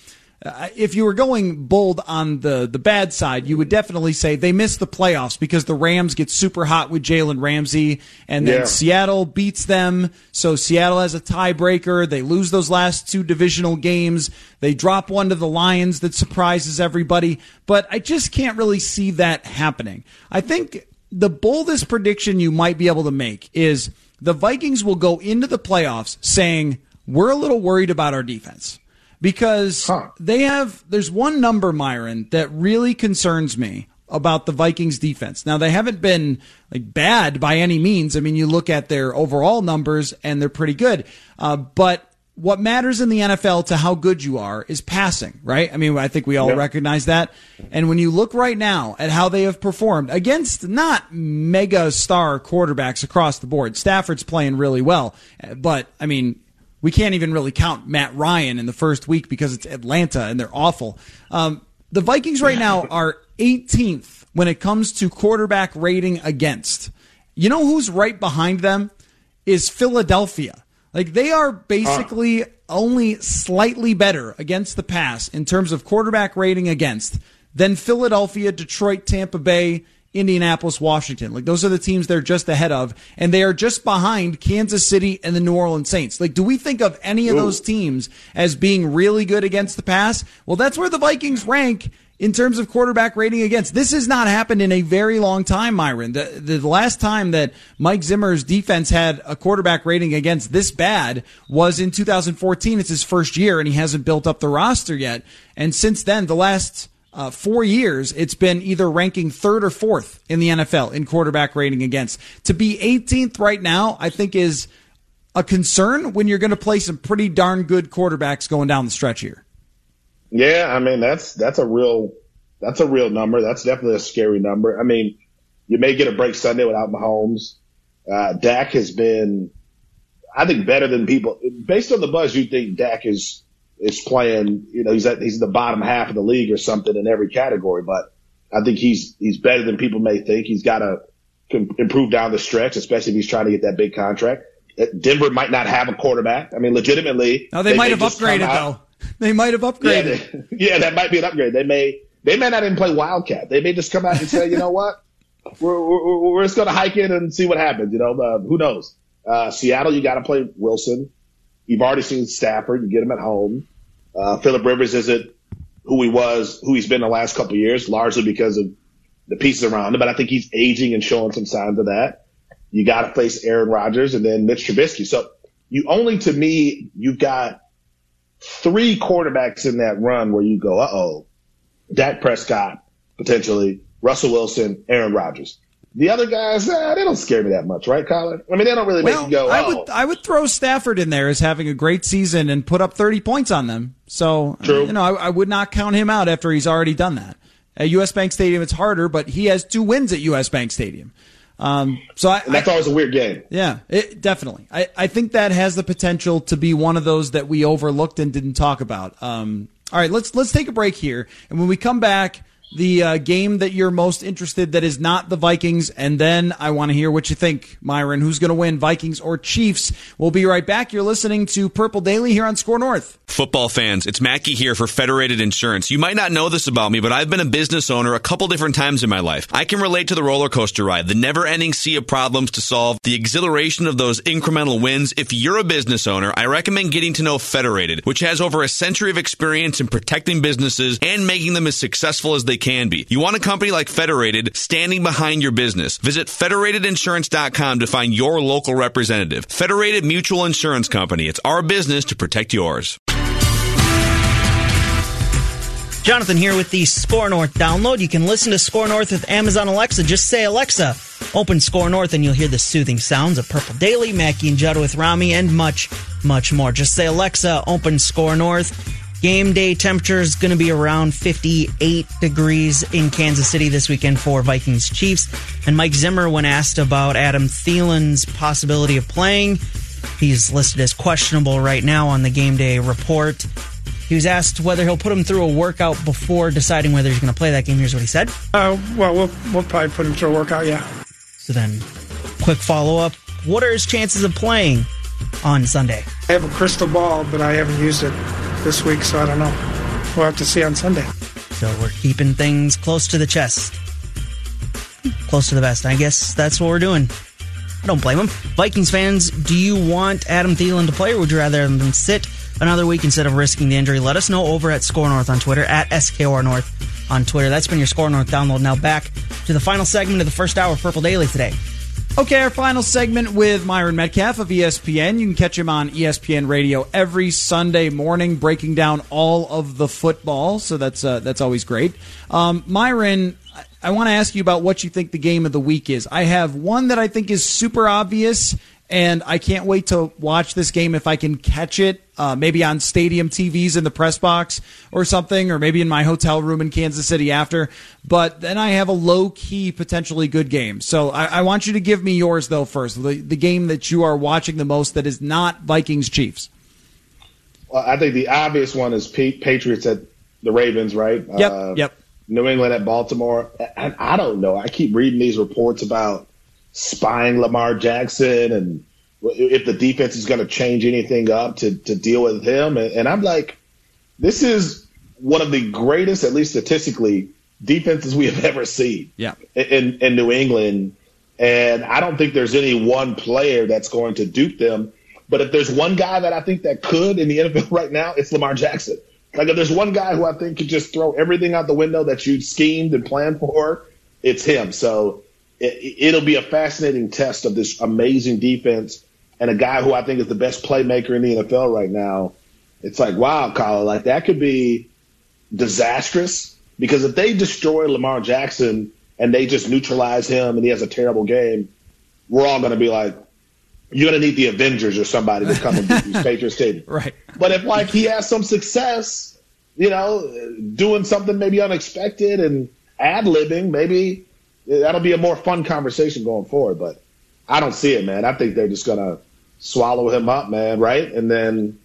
C: Uh, if you were going bold on the the bad side, you would definitely say they missed the playoffs because the Rams get super hot with Jalen Ramsey, and then yeah. Seattle beats them. So Seattle has a tiebreaker. They lose those last two divisional games. They drop one to the Lions that surprises everybody. But I just can't really see that happening. I think the boldest prediction you might be able to make is the Vikings will go into the playoffs saying we're a little worried about our defense because huh. they have there's one number Myron that really concerns me about the Vikings defense. Now they haven't been like bad by any means. I mean, you look at their overall numbers and they're pretty good. Uh, but what matters in the NFL to how good you are is passing, right? I mean, I think we all yep. recognize that. And when you look right now at how they have performed against not mega star quarterbacks across the board, Stafford's playing really well. But I mean, we can't even really count Matt Ryan in the first week because it's Atlanta and they're awful. Um, the Vikings right now are 18th when it comes to quarterback rating against. You know who's right behind them? Is Philadelphia. Like they are basically only slightly better against the pass in terms of quarterback rating against than Philadelphia, Detroit, Tampa Bay, Indianapolis, Washington. Like those are the teams they're just ahead of, and they are just behind Kansas City and the New Orleans Saints. Like, do we think of any of those teams as being really good against the pass? Well, that's where the Vikings rank in terms of quarterback rating against. This has not happened in a very long time, Myron. The, the last time that Mike Zimmer's defense had a quarterback rating against this bad was in 2014. It's his first year, and he hasn't built up the roster yet. And since then, the last uh, four years, it's been either ranking third or fourth in the NFL in quarterback rating against. To be 18th right now, I think is a concern when you're going to play some pretty darn good quarterbacks going down the stretch here.
D: Yeah, I mean that's that's a real that's a real number. That's definitely a scary number. I mean, you may get a break Sunday without Mahomes. Uh, Dak has been, I think, better than people. Based on the buzz, you think Dak is is playing. You know, he's at he's the bottom half of the league or something in every category. But I think he's he's better than people may think. He's got to improve down the stretch, especially if he's trying to get that big contract. Denver might not have a quarterback. I mean, legitimately.
C: No, they, they might have upgraded though. They might have upgraded.
D: Yeah, they, yeah, that might be an upgrade. They may they may not even play Wildcat. They may just come out and say, you know what, we're, we're, we're just going to hike in and see what happens. You know, uh, who knows? Uh, Seattle, you got to play Wilson. You've already seen Stafford. You get him at home. Uh, Philip Rivers isn't who he was, who he's been the last couple years, largely because of the pieces around him. But I think he's aging and showing some signs of that. You got to face Aaron Rodgers and then Mitch Trubisky. So you only, to me, you've got three quarterbacks in that run where you go, uh oh, Dak Prescott, potentially, Russell Wilson, Aaron Rodgers. The other guys, eh, they don't scare me that much, right, Coller? I mean, they don't really well, make you go.
C: I would, oh. I would throw Stafford in there as having a great season and put up 30 points on them. So, True. you know, I, I would not count him out after he's already done that. At US Bank Stadium, it's harder, but he has two wins at US Bank Stadium. Um, so I,
D: that's
C: I,
D: always a weird game.
C: Yeah, it, definitely. I, I think that has the potential to be one of those that we overlooked and didn't talk about. Um, all right, let's let's take a break here, and when we come back, the uh, game that you're most interested that is not the Vikings, and then I want to hear what you think, Myron. Who's going to win, Vikings or Chiefs? We'll be right back. You're listening to Purple Daily here on SKOR North.
E: Football fans, it's Mackey here for Federated Insurance. You might not know this about me, but I've been a business owner a couple different times in my life. I can relate to the roller coaster ride, the never ending sea of problems to solve, the exhilaration of those incremental wins. If you're a business owner, I recommend getting to know Federated, which has over a century of experience in protecting businesses and making them as successful as they can be. You want a company like Federated standing behind your business. Visit federatedinsurance.com to find your local representative. Federated Mutual Insurance Company. It's our business to protect yours.
F: Jonathan here with the SKOR North download. You can listen to SKOR North with Amazon Alexa. Just say, Alexa, open SKOR North, and you'll hear the soothing sounds of Purple Daily, Mackey and Judd with Rami, and much, much more. Just say, Alexa, open SKOR North. Game day temperature is going to be around 58 degrees in Kansas City this weekend for Vikings Chiefs. And Mike Zimmer, when asked about Adam Thielen's possibility of playing, he's listed as questionable right now on the game day report. He was asked whether he'll put him through a workout before deciding whether he's going to play that game. Here's what he said.
G: Uh, well, well, we'll probably put him through a workout, yeah.
F: So then, quick follow up. What are his chances of playing on Sunday?
G: I have a crystal ball, but I haven't used it this week, so I don't know. We'll have to see on Sunday.
F: So we're keeping things close to the chest. Close to the vest. I guess that's what we're doing. I don't blame them. Vikings fans, do you want Adam Thielen to play or would you rather them sit another week instead of risking the injury? Let us know over at SKOR North on Twitter, at SKOR North on Twitter. That's been your SKOR North download. Now back to the final segment of the first hour of Purple Daily today.
C: Okay, our final segment with Myron Medcalf of ESPN. You can catch him on ESPN Radio every Sunday morning, breaking down all of the football. So that's uh, that's always great. Um, Myron, I want to ask you about what you think the game of the week is. I have one that I think is super obvious, and I can't wait to watch this game if I can catch it, uh, maybe on stadium TVs in the press box or something, or maybe in my hotel room in Kansas City after. But then I have a low key, potentially good game. So I, I want you to give me yours, though, first. The, the game that you are watching the most that is not Vikings Chiefs.
D: Well, I think the obvious one is Patriots at the Ravens, right?
C: Yep. Uh, yep.
D: New England at Baltimore. And I don't know. I keep reading these reports about spying Lamar Jackson and if the defense is going to change anything up to, to deal with him. And, and I'm like, this is one of the greatest, at least statistically, defenses we have ever seen.
C: Yeah.
D: In in New England, and I don't think there's any one player that's going to dupe them. But if there's one guy that I think that could in the NFL right now, it's Lamar Jackson. Like if there's one guy who I think could just throw everything out the window that you schemed and planned for, it's him. So it, will be a fascinating test of this amazing defense and a guy who I think is the best playmaker in the NFL right now. It's like, wow, Coller, like that could be disastrous because if they destroy Lamar Jackson and they just neutralize him and he has a terrible game, we're all going to be like, you're going to need the Avengers or somebody to come and beat these Patriots team.
C: Right.
D: But if like he has some success, you know, doing something maybe unexpected and ad libbing, maybe that'll be a more fun conversation going forward. But I don't see it, man. I think they're just gonna swallow him up, man. Right, and then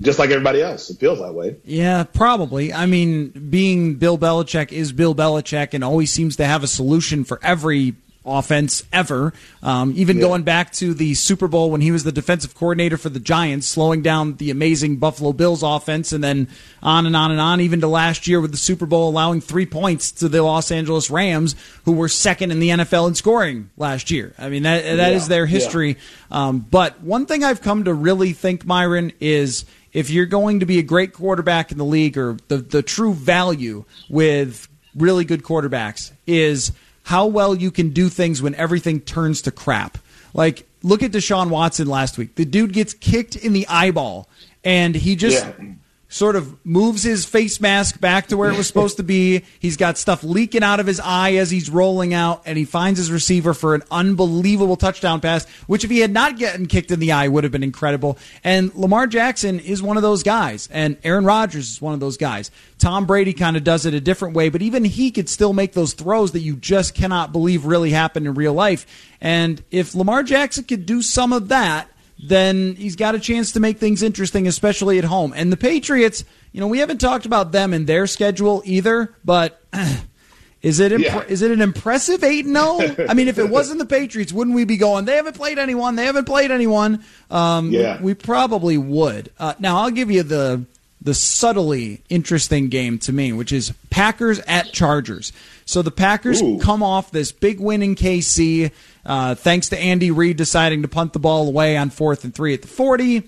D: just like everybody else, it feels that way.
C: Yeah, probably. I mean, being Bill Belichick is Bill Belichick, and always seems to have a solution for every offense ever. Um, even yeah. going back to the Super Bowl when he was the defensive coordinator for the Giants, slowing down the amazing Buffalo Bills offense, and then on and on and on, even to last year with the Super Bowl allowing three points to the Los Angeles Rams, who were second in the NFL in scoring last year. I mean, that, that yeah. is their history. Yeah. Um, but one thing I've come to really think, Myron, is if you're going to be a great quarterback in the league or the, the true value with really good quarterbacks is – how well you can do things when everything turns to crap. Like, look at Deshaun Watson last week. The dude gets kicked in the eyeball, and he just. Yeah sort of moves his face mask back to where it was supposed to be. He's got stuff leaking out of his eye as he's rolling out, and he finds his receiver for an unbelievable touchdown pass, which if he had not gotten kicked in the eye would have been incredible. And Lamar Jackson is one of those guys, and Aaron Rodgers is one of those guys. Tom Brady kind of does it a different way, but even he could still make those throws that you just cannot believe really happen in real life. And if Lamar Jackson could do some of that, then he's got a chance to make things interesting, especially at home. And the Patriots, you know, we haven't talked about them and their schedule either, but is it yeah. is it an impressive 8 0? I mean, if it wasn't the Patriots, wouldn't we be going, they haven't played anyone, they haven't played anyone? Um, yeah. We probably would. Uh, now, I'll give you the the subtly interesting game to me, which is Packers at Chargers. So the Packers Ooh. come off this big win in KC, uh, thanks to Andy Reid deciding to punt the ball away on fourth and three at the 40.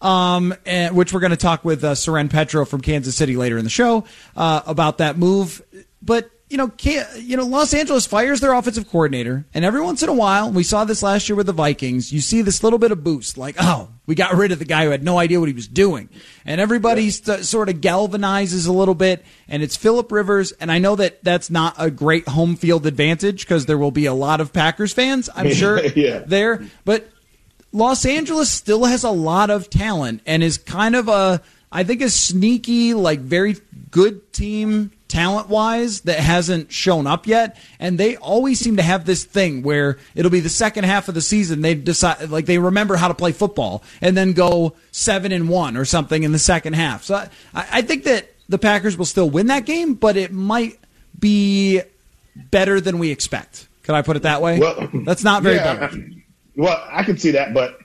C: Um, and, which we're going to talk with uh, Soren Petro from Kansas City later in the show uh, about that move. But you know, you know, Los Angeles fires their offensive coordinator, and every once in a while, we saw this last year with the Vikings. You see this little bit of boost, like, oh, we got rid of the guy who had no idea what he was doing, and everybody yeah. st- sort of galvanizes a little bit. And it's Philip Rivers, and I know that that's not a great home field advantage because there will be a lot of Packers fans, I'm sure, yeah. there. But Los Angeles still has a lot of talent and is kind of a, I think, a sneaky, like, very good team talent wise that hasn't shown up yet. And they always seem to have this thing where it'll be the second half of the season. They decide, like, they remember how to play football and then go seven and one or something in the second half. So I, I think that the Packers will still win that game, but it might be better than we expect. Can I put it that way? Well, that's not very yeah, better.
D: Well, I can see that, but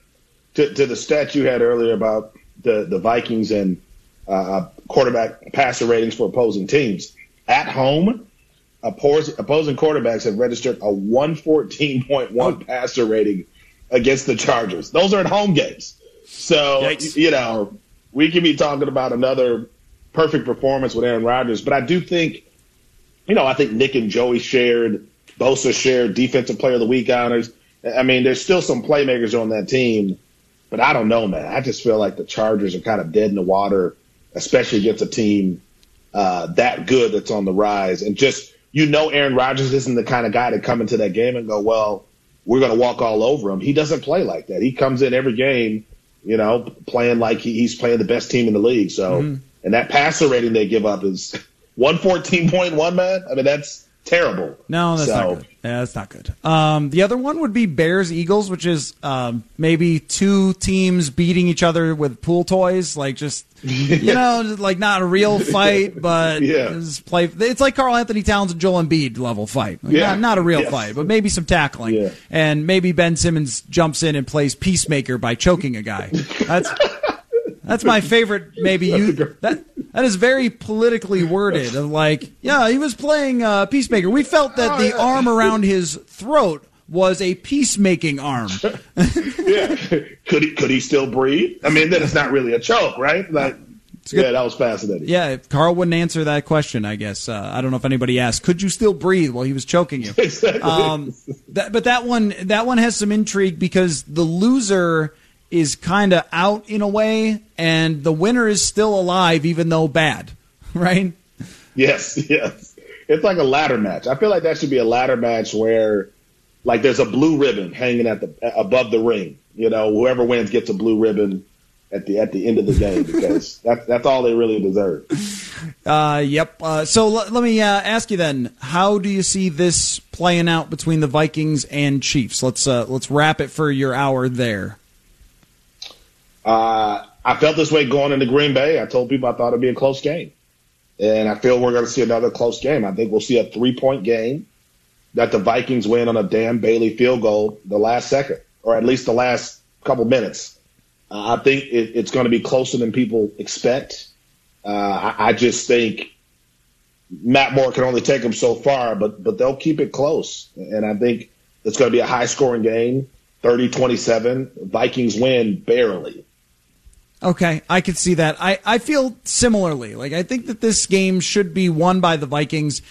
D: to, to the stat you had earlier about the, the Vikings and uh, quarterback passer ratings for opposing teams. At home, opposing quarterbacks have registered a 114.1 passer rating against the Chargers. Those are at home games. So, Yikes. you know, we can be talking about another perfect performance with Aaron Rodgers, but I do think, you know, I think Nick and Joey shared, Bosa shared defensive player of the week honors. I mean, there's still some playmakers on that team, but I don't know, man. I just feel like the Chargers are kind of dead in the water especially against a team uh, that good that's on the rise. And just, you know, Aaron Rodgers isn't the kind of guy to come into that game and go, well, we're going to walk all over him. He doesn't play like that. He comes in every game, you know, playing like he, he's playing the best team in the league. So, mm-hmm. and that passer rating they give up is 114.1, man. I mean, that's terrible.
C: No, that's so, not good. Yeah, that's not good. Um, the other one would be Bears Eagles, which is um, maybe two teams beating each other with pool toys, like just you know, like not a real fight, but yeah. just play. It's like Karl-Anthony Towns and Joel Embiid level fight. Like yeah. Not, not, a real yes. fight, but maybe some tackling, yeah. and maybe Ben Simmons jumps in and plays peacemaker by choking a guy. That's that's my favorite. Maybe you that That is very politically worded. Of like, yeah, he was playing uh, peacemaker. We felt that the arm around his throat was a peacemaking arm.
D: yeah, could he could he still breathe? I mean, then it's not really a choke, right? Like, yeah, that was fascinating.
C: Yeah, Karl wouldn't answer that question. I guess uh, I don't know if anybody asked. Could you still breathe while he was choking you?
D: Exactly.
C: Um, that, but that one, that one has some intrigue because the loser is kind of out in a way, and the winner is still alive, even though bad, right?
D: Yes, yes. It's like a ladder match. I feel like that should be a ladder match where, like, there's a blue ribbon hanging at the above the ring. You know, whoever wins gets a blue ribbon at the at the end of the game because that's that's all they really deserve.
C: Uh, yep. Uh, so l- let me uh, ask you then: How do you see this playing out between the Vikings and Chiefs? Let's uh, let's wrap it for your hour there.
D: Uh, I felt this way going into Green Bay. I told people I thought it'd be a close game, and I feel we're going to see another close game. I think we'll see a three point game that the Vikings win on a Dan Bailey field goal the last second, or at least the last couple minutes. Uh, I think it, it's going to be closer than people expect. Uh, I, I, just think Matt Moore can only take them so far, but but they'll keep it close, and I think it's going to be a high scoring game, 30-27. Vikings win barely.
C: Okay, I could see that. I, I feel similarly. Like I think that this game should be won by the Vikings,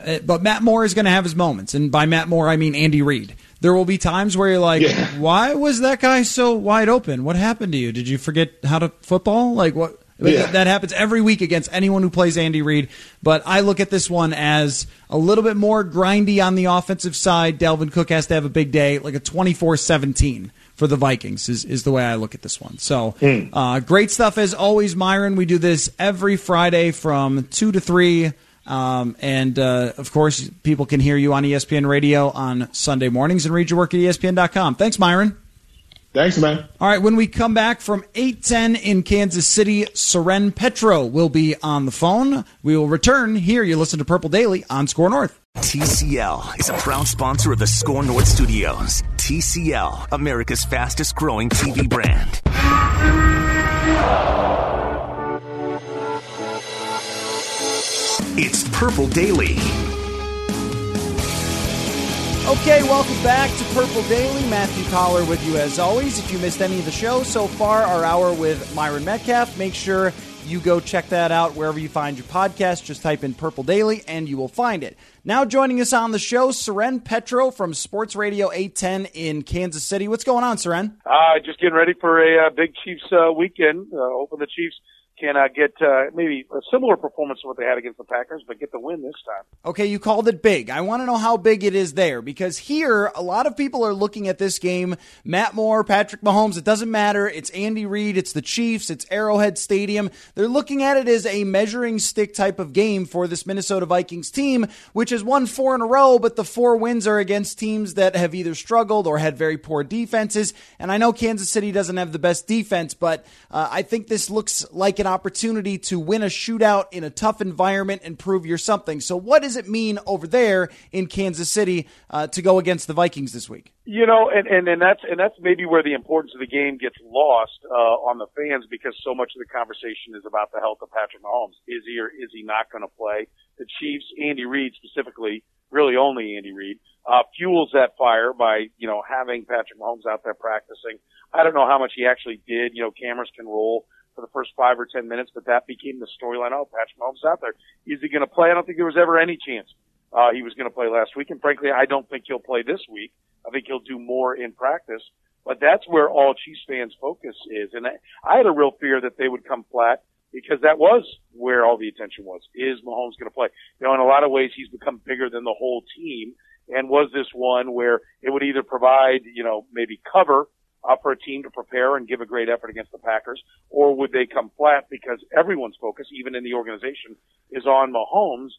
C: uh, but Matt Moore is going to have his moments, and by Matt Moore I mean Andy Reid. There will be times where you're like, yeah. "Why was that guy so wide open? What happened to you? Did you forget how to football? Like what?" Yeah. That happens every week against anyone who plays Andy Reid. But I look at this one as a little bit more grindy on the offensive side. Dalvin Cook has to have a big day, like a 24 17 for the Vikings is, is the way I look at this one. So mm. uh, great stuff as always, Myron. We do this every Friday from two to three. Um, and uh, of course, people can hear you on ESPN Radio on Sunday mornings and read your work at ESPN.com. Thanks, Myron.
D: Thanks, man.
C: All right, when we come back from 810 in Kansas City, Soren Petro will be on the phone. We will return here. You listen to Purple Daily on SKOR North.
B: TCL is a proud sponsor of the SKOR North Studios. TCL, America's fastest growing TV brand. It's Purple Daily.
C: Okay, welcome back to Purple Daily. Matthew Coller with you as always. If you missed any of the show so far, our hour with Myron Medcalf, make sure you go check that out wherever you find your podcast. Just type in Purple Daily and you will find it. Now joining us on the show, Soren Petro from Sports Radio 810 in Kansas City. What's going on, Soren?
H: Uh, just getting ready for a uh, big Chiefs uh, weekend. Uh, hoping the Chiefs can uh, get uh, maybe a similar performance to what they had against the Packers, but get the win this time.
C: Okay, you called it big. I want to know how big it is there because here a lot of people are looking at this game. Matt Moore, Patrick Mahomes. It doesn't matter. It's Andy Reid. It's the Chiefs. It's Arrowhead Stadium. They're looking at it as a measuring stick type of game for this Minnesota Vikings team, which has won four in a row, but the four wins are against teams that have either struggled or had very poor defenses. And I know Kansas City doesn't have the best defense, but uh, I think this looks like an opportunity to win a shootout in a tough environment and prove you're something. So, what does it mean over there in Kansas City uh, to go against the Vikings this week?
H: You know, and, and and that's and that's maybe where the importance of the game gets lost uh, on the fans because so much of the conversation is about the health of Patrick Mahomes. Is he or is he not going to play? The Chiefs, Andy Reid specifically, really only Andy Reid, uh, fuels that fire by you know having Patrick Mahomes out there practicing. I don't know how much he actually did. You know, cameras can roll for the first five or ten minutes, but that became the storyline. Oh, Patrick Mahomes out there. Is he going to play? I don't think there was ever any chance uh, he was going to play last week, and frankly, I don't think he'll play this week. I think he'll do more in practice. But that's where all Chiefs fans' focus is, and I, I had a real fear that they would come flat because that was where all the attention was. Is Mahomes going to play? You know, in a lot of ways, he's become bigger than the whole team. And was this one where it would either provide, you know, maybe cover uh, for a team to prepare and give a great effort against the Packers, or would they come flat because everyone's focus, even in the organization, is on Mahomes?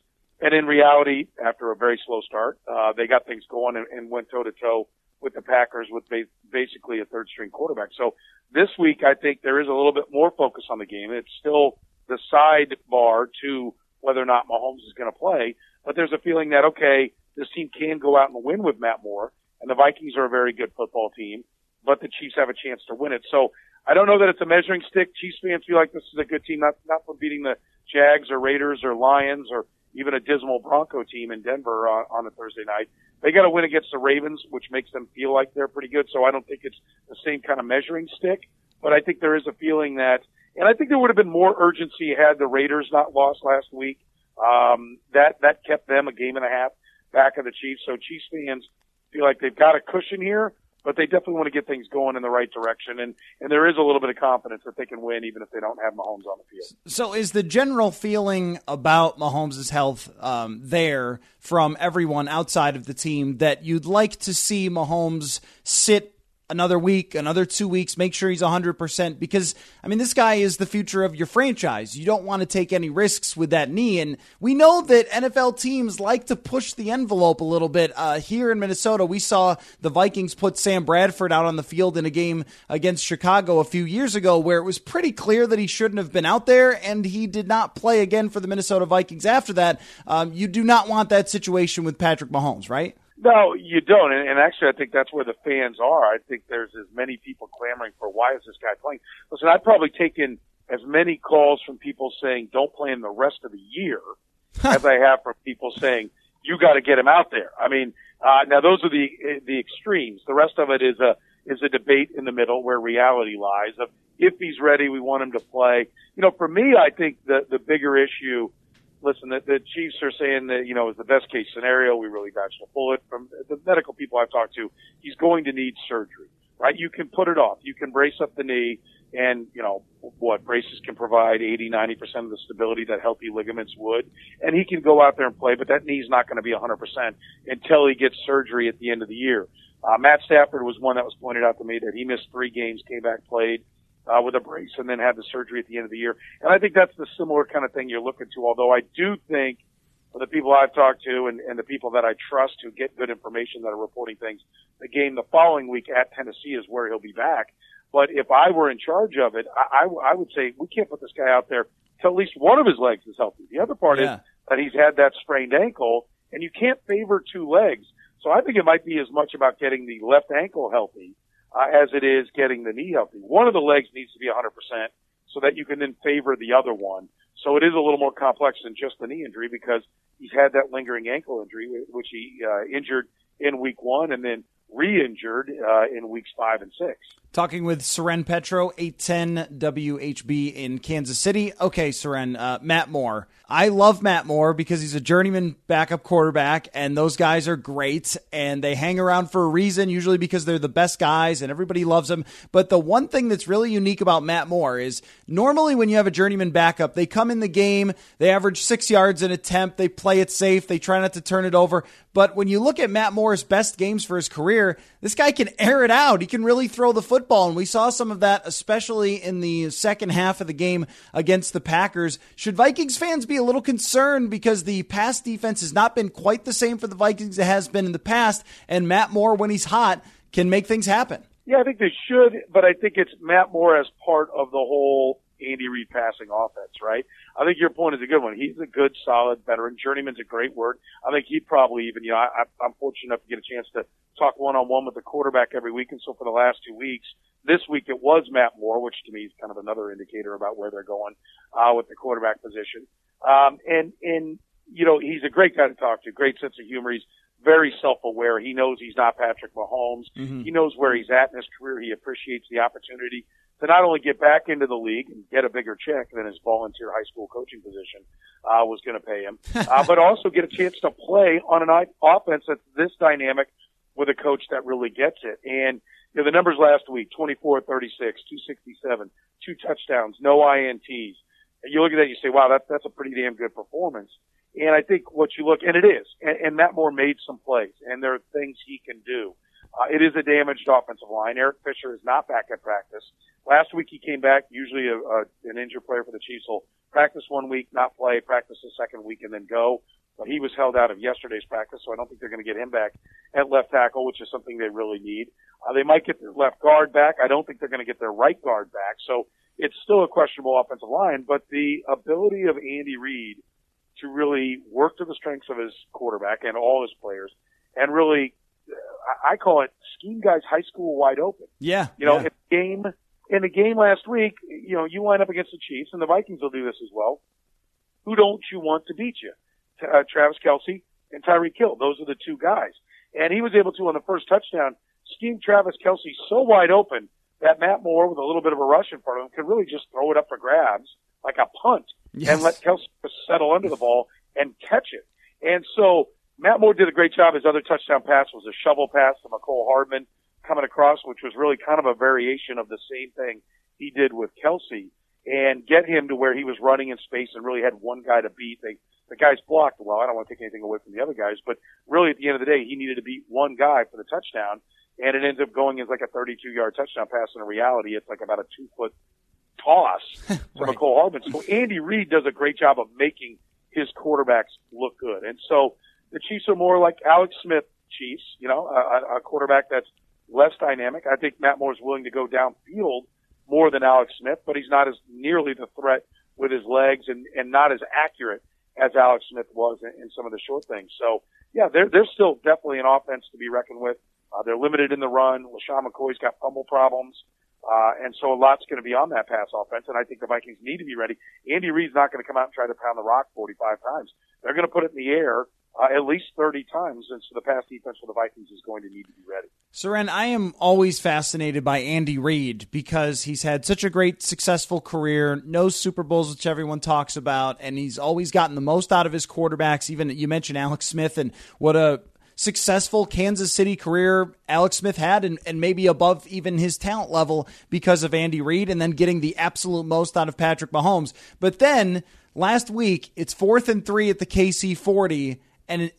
H: And in reality, after a very slow start, uh, they got things going and, and went toe to toe with the Packers with ba- basically a third string quarterback. So this week, I think there is a little bit more focus on the game. It's still the sidebar to whether or not Mahomes is going to play, but there's a feeling that, okay, this team can go out and win with Matt Moore, and the Vikings are a very good football team. But the Chiefs have a chance to win it. So I don't know that it's a measuring stick. Chiefs fans feel like this is a good team, not not for beating the Jags or Raiders or Lions or even a dismal Bronco team in Denver on, on a Thursday night. They got to win against the Ravens, which makes them feel like they're pretty good. So I don't think it's the same kind of measuring stick, but I think there is a feeling that, and I think there would have been more urgency had the Raiders not lost last week. Um, that that kept them a game and a half back of the Chiefs. So Chiefs fans feel like they've got a cushion here but they definitely want to get things going in the right direction. And, and there is a little bit of confidence that they can win even if they don't have Mahomes on the field.
C: So is the general feeling about Mahomes' health um, there from everyone outside of the team that you'd like to see Mahomes sit another week, another two weeks, make sure he's 100%. Because, I mean, this guy is the future of your franchise. You don't want to take any risks with that knee. And we know that NFL teams like to push the envelope a little bit. Uh, here in Minnesota, we saw the Vikings put Sam Bradford out on the field in a game against Chicago a few years ago where it was pretty clear that he shouldn't have been out there, and he did not play again for the Minnesota Vikings after that. Um, you do not want that situation with Patrick Mahomes, right?
H: No, you don't. And, and actually, I think that's where the fans are. I think there's as many people clamoring for why is this guy playing. Listen, I've probably taken as many calls from people saying don't play him the rest of the year as I have from people saying you got to get him out there. I mean, uh, now those are the the extremes. The rest of it is a is a debate in the middle where reality lies. Of if he's ready, we want him to play. You know, for me, I think the the bigger issue listen, the, the Chiefs are saying that, you know, is the best case scenario. We really dodged a bullet from the medical people I've talked to. He's going to need surgery, right? You can put it off. You can brace up the knee and, you know, what braces can provide 80, 90% of the stability that healthy ligaments would. And he can go out there and play, but that knee's not going to be 100% until he gets surgery at the end of the year. Uh, Matt Stafford was one that was pointed out to me that he missed three games, came back, played uh, with a brace and then had the surgery at the end of the year. And I think that's the similar kind of thing you're looking to. Although I do think for the people I've talked to and, and the people that I trust who get good information that are reporting things, the game the following week at Tennessee is where he'll be back. But if I were in charge of it, I, I, I would say we can't put this guy out there till at least one of his legs is healthy. The other part yeah. is that he's had that sprained ankle and you can't favor two legs. So I think it might be as much about getting the left ankle healthy uh, as it is getting the knee healthy. One of the legs needs to be 100% so that you can then favor the other one. So it is a little more complex than just the knee injury because he's had that lingering ankle injury, which he uh, injured in week one and then re-injured uh, in weeks five and six.
C: Talking with Soren Petro, 810 WHB in Kansas City. Okay, Soren, uh, Matt Moore. I love Matt Moore because he's a journeyman backup quarterback, and those guys are great, and they hang around for a reason, usually because they're the best guys, and everybody loves them. But the one thing that's really unique about Matt Moore is normally when you have a journeyman backup, they come in the game, they average six yards an attempt, they play it safe, they try not to turn it over. But when you look at Matt Moore's best games for his career, this guy can air it out. He can really throw the football. And we saw some of that, especially in the second half of the game against the Packers. Should Vikings fans be a little concerned because the pass defense has not been quite the same for the Vikings it has been in the past? And Matt Moore, when he's hot, can make things happen.
H: Yeah, I think they should, but I think it's Matt Moore as part of the whole Andy Reid passing offense, right? I think your point is a good one. He's a good, solid veteran. Journeyman's a great word. I think he'd probably even, you know, I, I'm fortunate enough to get a chance to talk one on one with the quarterback every week. And so for the last two weeks, this week it was Matt Moore, which to me is kind of another indicator about where they're going, uh, with the quarterback position. Um, and, and, you know, he's a great guy to talk to, great sense of humor. He's very self-aware. He knows he's not Patrick Mahomes. Mm-hmm. He knows where he's at in his career. He appreciates the opportunity to not only get back into the league and get a bigger check than his volunteer high school coaching position uh, was going to pay him, uh, but also get a chance to play on an offense that's this dynamic with a coach that really gets it. And you know, the numbers last week: 24, 36, 267, two touchdowns, no ints. You look at that, you say, "Wow, that's that's a pretty damn good performance." And I think what you look, and it is, and, and Matt Moore made some plays, and there are things he can do. Uh, it is a damaged offensive line. Eric Fisher is not back at practice. Last week he came back. Usually a, a, an injured player for the Chiefs will practice one week, not play, practice the second week, and then go. But he was held out of yesterday's practice, so I don't think they're going to get him back at left tackle, which is something they really need. Uh, they might get their left guard back. I don't think they're going to get their right guard back. So it's still a questionable offensive line, but the ability of Andy Reid to really work to the strengths of his quarterback and all his players and really I call it scheme guys high school wide open.
C: Yeah.
H: You know,
C: yeah.
H: in the game in the game last week, you know, you line up against the Chiefs, and the Vikings will do this as well. Who don't you want to beat you? Uh, Travis Kelce and Tyreek Hill. Those are the two guys. And he was able to on the first touchdown scheme Travis Kelce so wide open that Matt Moore with a little bit of a rush in front of him could really just throw it up for grabs like a punt
C: Yes.
H: and let Kelce settle under the ball and catch it. And so Matt Moore did a great job. His other touchdown pass was a shovel pass to Mecole Hardman coming across, which was really kind of a variation of the same thing he did with Kelce and get him to where he was running in space and really had one guy to beat. They, the guys blocked well. I don't want to take anything away from the other guys, but really at the end of the day, he needed to beat one guy for the touchdown and it ends up going as like a 32 yard touchdown pass. And in reality, it's like about a two foot toss to
C: Right.
H: Mecole Hardman. So Andy Reid does a great job of making his quarterbacks look good. And so the Chiefs are more like Alex Smith Chiefs, you know, a, a quarterback that's less dynamic. I think Matt Moore is willing to go downfield more than Alex Smith, but he's not as nearly the threat with his legs and, and not as accurate as Alex Smith was in, in some of the short things. So yeah, they're, they're still definitely an offense to be reckoned with. Uh, they're limited in the run. LeSean McCoy's got fumble problems. Uh, and so a lot's going to be on that pass offense, and I think the Vikings need to be ready. Andy Reid's not going to come out and try to pound the rock 45 times. They're going to put it in the air uh, at least 30 times, and so the pass defense for the Vikings is going to need to be ready.
C: Soren, I am always fascinated by Andy Reid because he's had such a great, successful career, no Super Bowls, which everyone talks about, and he's always gotten the most out of his quarterbacks. Even you mentioned Alex Smith and what a successful Kansas City career Alex Smith had, and, and maybe above even his talent level because of Andy Reid, and then getting the absolute most out of Patrick Mahomes. But then last week, it's fourth and three at the KC 40, and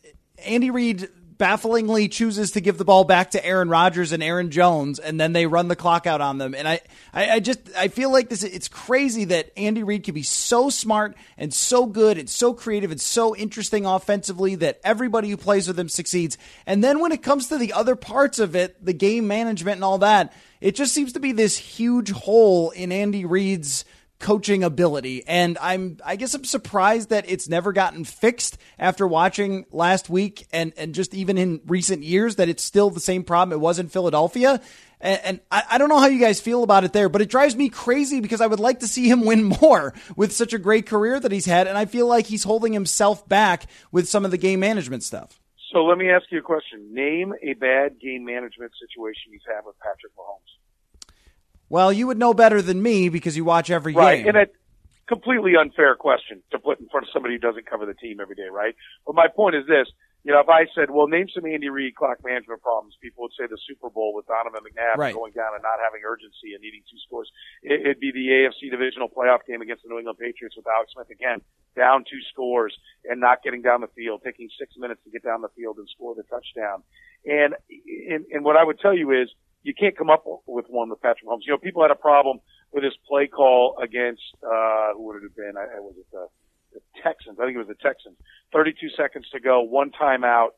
C: Andy Reid bafflingly chooses to give the ball back to Aaron Rodgers and Aaron Jones, and then they run the clock out on them. And I, I, I just I feel like this. It's crazy that Andy Reid can be so smart and so good and so creative and so interesting offensively that everybody who plays with him succeeds. And then when it comes to the other parts of it, the game management and all that, it just seems to be this huge hole in Andy Reid's coaching ability. And I'm I guess I'm surprised that it's never gotten fixed after watching last week and and just even in recent years that it's still the same problem it was in Philadelphia. And, and I, I don't know how you guys feel about it there, but it drives me crazy because I would like to see him win more with such a great career that he's had, and I feel like he's holding himself back with some of the game management stuff.
H: So let me ask you a question. Name a bad game management situation you've had with Patrick Mahomes.
C: Well, you would know better than me because you watch every
H: Right,
C: game.
H: and a completely unfair question to put in front of somebody who doesn't cover the team every day, right? But my point is this: you know, if I said, "Well, name some Andy Reid clock management problems," people would say the Super Bowl with Donovan McNabb
C: Right.
H: going down and not having urgency and needing two scores. It, it'd be the AFC divisional playoff game against the New England Patriots with Alex Smith again, down two scores and not getting down the field, taking six minutes to get down the field and score the touchdown. And and, and what I would tell you is you can't come up with one with Patrick Mahomes. You know, people had a problem with his play call against uh who would it have been? I, I was it the, the Texans. I think it was the Texans. 32 seconds to go, one timeout,